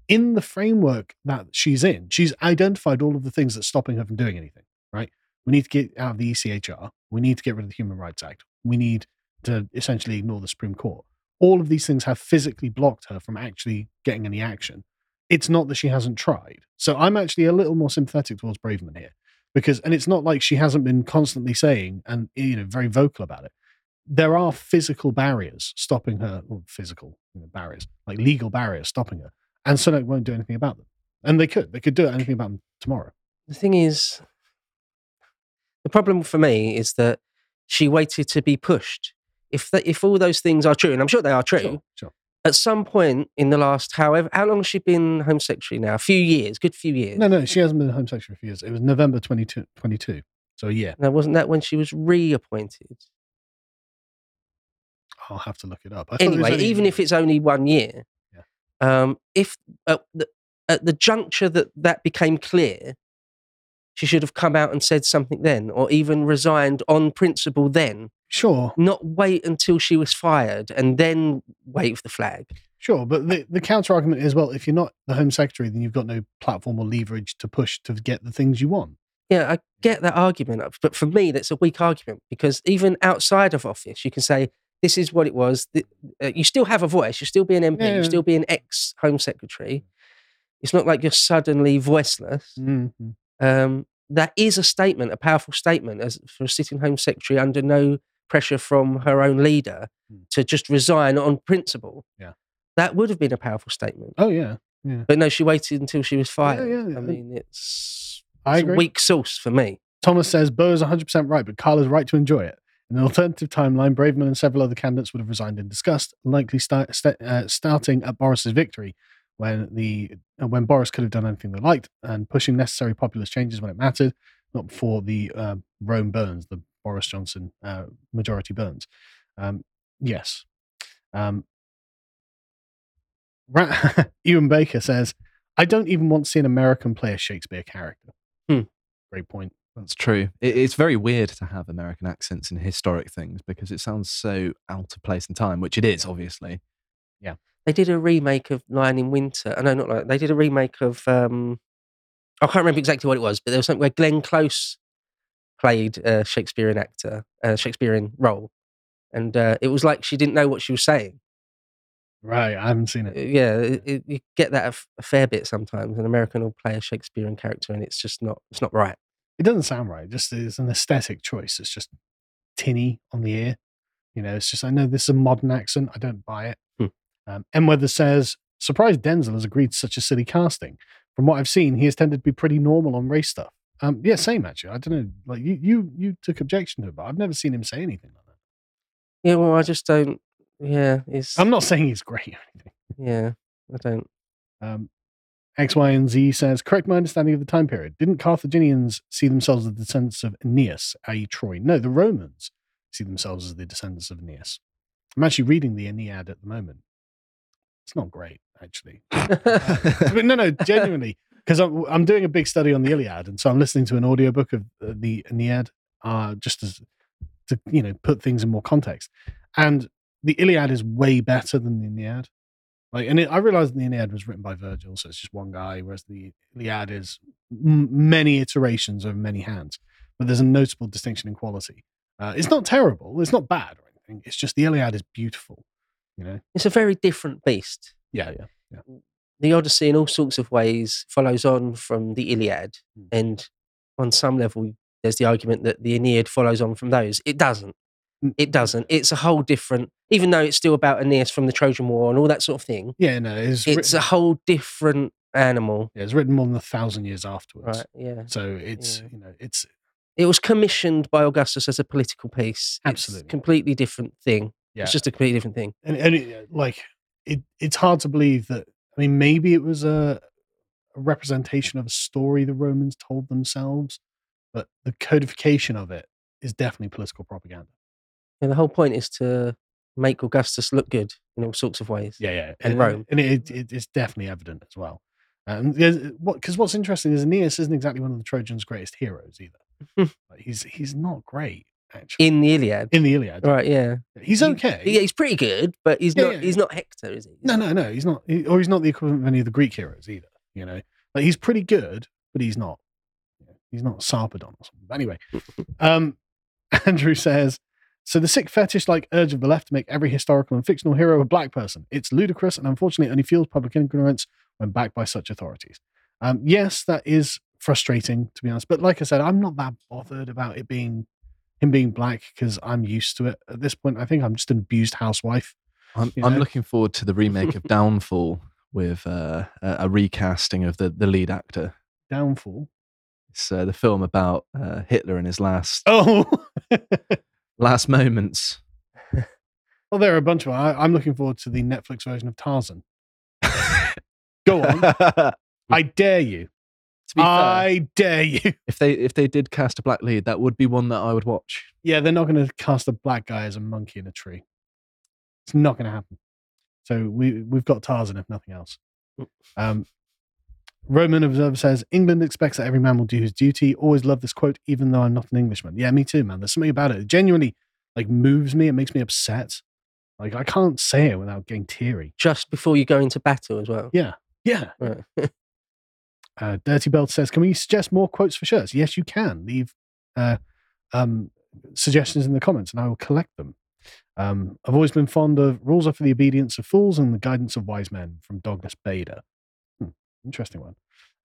in the framework that she's in, she's identified all of the things that's stopping her from doing anything. Right? We need to get out of the ECHR. We need to get rid of the Human Rights Act. We need to essentially ignore the Supreme Court. All of these things have physically blocked her from actually getting any action. It's not that she hasn't tried. So I'm actually a little more sympathetic towards Braverman here because, and it's not like she hasn't been constantly saying and, eh, you know, very vocal about it. There are physical barriers stopping her, or physical you know, barriers, like legal barriers stopping her. And Sunak won't do anything about them. And they could. They could do anything about them tomorrow. The thing is, the problem for me is that she waited to be pushed. If that, if all those things are true, and I'm sure they are true, Sure, sure. At some point in the last, however, how long has she been Home Secretary now? A few years, good few years. No, no, she hasn't been Home Secretary for years. It was November 22. 22 so yeah, Now, wasn't that when she was reappointed? I'll have to look it up. I it Anyway, only- even if it's only one year, um, if at the, at the juncture that that became clear, she should have come out and said something then, or even resigned on principle then, Sure, not wait until she was fired and then wave the flag. sure. But the, the counter argument is well, if you're not the Home Secretary, then you've got no platform or leverage to push to get the things you want. Yeah, I get that argument, but for me, that's a weak argument because even outside of office, you can say this is what it was. uh, You still have a voice. You still be an MP. Yeah. You still be an ex Home Secretary. It's not like you're suddenly voiceless. Mhm. Um, that is a statement, a powerful statement, as for a sitting Home Secretary under no pressure from her own leader Mm. to just resign on principle. Yeah. that would have been a powerful statement. Oh yeah, But no, she waited until she was fired. yeah, yeah. I mean, it's, I it's a weak source for me. Thomas says Beau is 100% right, but Carl is right to enjoy it. In an alternative timeline, Braverman and several other candidates would have resigned in disgust, likely start, sta uh, starting at Boris's victory, when the uh, when Boris could have done anything they liked, and pushing necessary populist changes when it mattered, not before the uh, Rome burns, the Boris Johnson uh, majority burns. Um, yes. Um, Ra- Ewan Baker says, "I don't even want to see an American play a Shakespeare character." Hmm. Great point. That's true. It, it's very weird to have American accents in historic things because it sounds so out of place in time, which it is, obviously. Yeah. They did a remake of Lion in Winter. I know, not like they did a remake of. Um, I can't remember exactly what it was, but there was something where Glenn Close played a Shakespearean actor, a Shakespearean role, and uh, it was like she didn't know what she was saying. Right, I haven't seen Uh, it. Yeah, it, it, you get that a, f- a fair bit sometimes. An American will play a Shakespearean character, and it's just not. It's not right. It doesn't sound right. Just it's an aesthetic choice. It's just tinny on the ear. You know, it's just I know this is a modern accent. I don't buy it. Hmm. Um, M Weather says, surprised Denzel has agreed to such a silly casting. From what I've seen, he has tended to be pretty normal on race stuff. Um, yeah, same actually. I don't know. Like you, you, you took objection to it, but I've never seen him say anything like that. Yeah, well, I just don't. Yeah, it's. I'm not saying he's great or anything. Yeah, I don't. Um, X, Y, and Z says, correct my understanding of the time period. Didn't Carthaginians see themselves as the descendants of Aeneas, i.e., Troy? No, the Romans see themselves as the descendants of Aeneas. I'm actually reading the Aeneid at the moment. It's not great, actually. but no, no, genuinely, because I'm, I'm doing a big study on the Iliad, and so I'm listening to an audiobook of uh, the Aeneid, uh, just as to you know put things in more context. And the Iliad is way better than the Aeneid. Like, and it, I realized the Aeneid was written by Virgil, so it's just one guy, whereas the Iliad is m- many iterations of many hands. But there's a notable distinction in quality. Uh, it's not terrible. It's not bad or anything. It's just the Iliad is beautiful. You know? It's a very different beast. Yeah, yeah, yeah. The Odyssey, in all sorts of ways, follows on from the Iliad, Mm. and on some level, there's the argument that the Aeneid follows on from those. It doesn't. Mm. It doesn't. It's a whole different. Even though it's still about Aeneas from the Trojan War and all that sort of thing, Yeah, no, it's, it's written, a whole different animal. yeah, it's written more than a thousand years afterwards. Right? Yeah. So it's Yeah. you know it's It was commissioned by Augustus as a political piece. It's Absolutely. a completely different thing. yeah, It's just a completely different thing. and, and it, like it it's hard to believe that. I mean, maybe it was a, a representation of a story the Romans told themselves, but the codification of it is definitely political propaganda. And the whole point is to make Augustus look good in all sorts of ways. Yeah, yeah, And Rome. and it, it, it's definitely evident as well. And there's- uh, what because what's interesting is Aeneas isn't exactly one of the Trojans' greatest heroes either. Like, he's he's not great actually In the Iliad. in the Iliad. Right, yeah. He's He- okay. Yeah, he's pretty good, but he's Yeah, not. yeah. He's not Hector, is he? He's No, no, no. He's not, he- or he's not the equivalent of any of the Greek heroes either. You know, like he's pretty good, but he's not. He's not Sarpedon or something. But anyway, um, Andrew says, so the sick fetish-like urge of the left to make every historical and fictional hero a black person. It's ludicrous and unfortunately only fuels public ignorance when backed by such authorities. Um, yes, that is frustrating to be honest. But like I said, I'm not that bothered about it being him being black because I'm used to it at this point. I think I'm just an abused housewife. I'm, I'm looking forward to the remake of Downfall with uh, a, a recasting of the, the lead actor. Downfall. It's uh, the film about uh, Hitler in his last Oh. last moments. Well, there are a bunch of. I, I'm looking forward to the Netflix version of Tarzan. Go on, I dare you. Be fair, I dare you. if they if they did cast a black lead, that would be one that I would watch. Yeah, they're not going to cast a black guy as a monkey in a tree. It's not going to happen. So we we've got Tarzan, if nothing else. Um, Roman Observer says England expects that every man will do his duty. Always love this quote, even though I'm not an Englishman. Yeah, me too, man. There's something about it. It genuinely like moves me. It makes me upset. Like I can't say it without getting teary. Just before you go into battle as well. Yeah, yeah. Right. Uh, Dirty Belt says, "Can we suggest more quotes for shirts?" Yes, you can. Leave uh, um, suggestions in the comments, and I will collect them. Um, I've always been fond of "Rules are for the obedience of fools and the guidance of wise men" from Douglas Bader. Hmm, interesting one.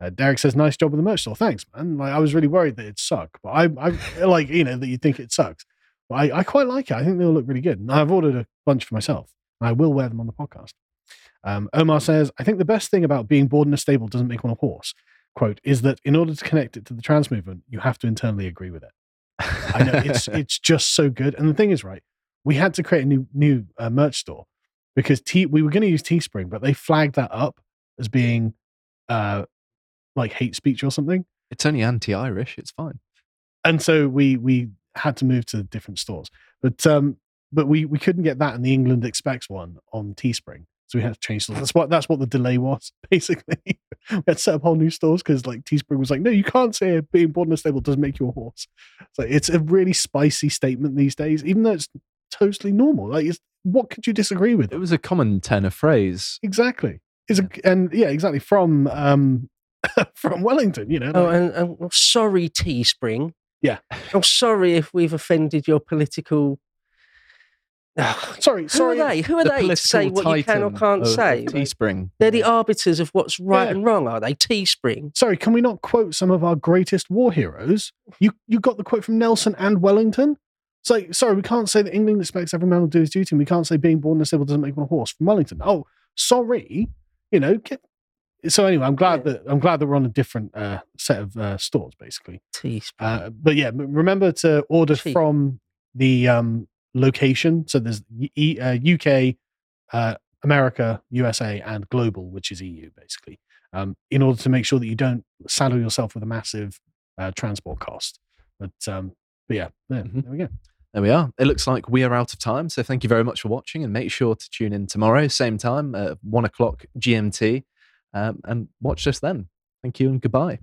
Uh, Derek says, "Nice job with the merch store. Thanks, man. Like I was really worried that it'd suck, but I, I like you know that you think it sucks, but I, I quite like it. I think they'll look really good. And I've ordered a bunch for myself. I will wear them on the podcast." Um, Omar says, I think the best thing about being bored in a stable doesn't make one a horse, quote, is that in order to connect it to the trans movement, you have to internally agree with it. I know it's it's just so good. And the thing is, right, we had to create a new new uh, merch store because T we were going to use Teespring, but they flagged that up as being uh like hate speech or something. It's only anti-Irish. It's fine. And so we we had to move to different stores. But um but we we couldn't get that in the England Expects one on Teespring. So we had to change stores. That's what that's what the delay was, basically. we had to set up whole new stores because like Teespring was like, no, you can't say being born in a stable doesn't make you a horse. So it's a really spicy statement these days, even though it's totally normal. Like, it's, what could you disagree with? It was a common tenor phrase. exactly. Is a, and yeah, exactly from um from Wellington. You know, Oh, like- and, and well, sorry, Teespring. Yeah. I'm sorry if we've offended your political. Sorry, sorry. Who sorry. are they? Who are The they to say what you can or can't of say? Teespring. They're the arbiters of what's right Yeah. and wrong, are they? Teespring. Sorry, can we not quote some of our greatest war heroes? You you got the quote from Nelson and Wellington. It's like, sorry, we can't say that England expects every man to do his duty, and we can't say being born in a stable doesn't make one a horse from Wellington. Oh, sorry, you know. Get, so anyway, I'm glad Yeah. that I'm glad that we're on a different uh, set of uh, stores, basically. Teespring. Uh, but yeah, remember to order Cheap. from the um, location. So there's e- uh, UK, uh, America, USA, and global, which is EU, basically, um, in order to make sure that you don't saddle yourself with a massive uh, transport cost. But um, but yeah, there, Mhm. there we go. There we are. It looks like we are out of time. So thank you very much for watching and make sure to tune in tomorrow, same time, at one o'clock GMT, um, and watch us then. Thank you and goodbye.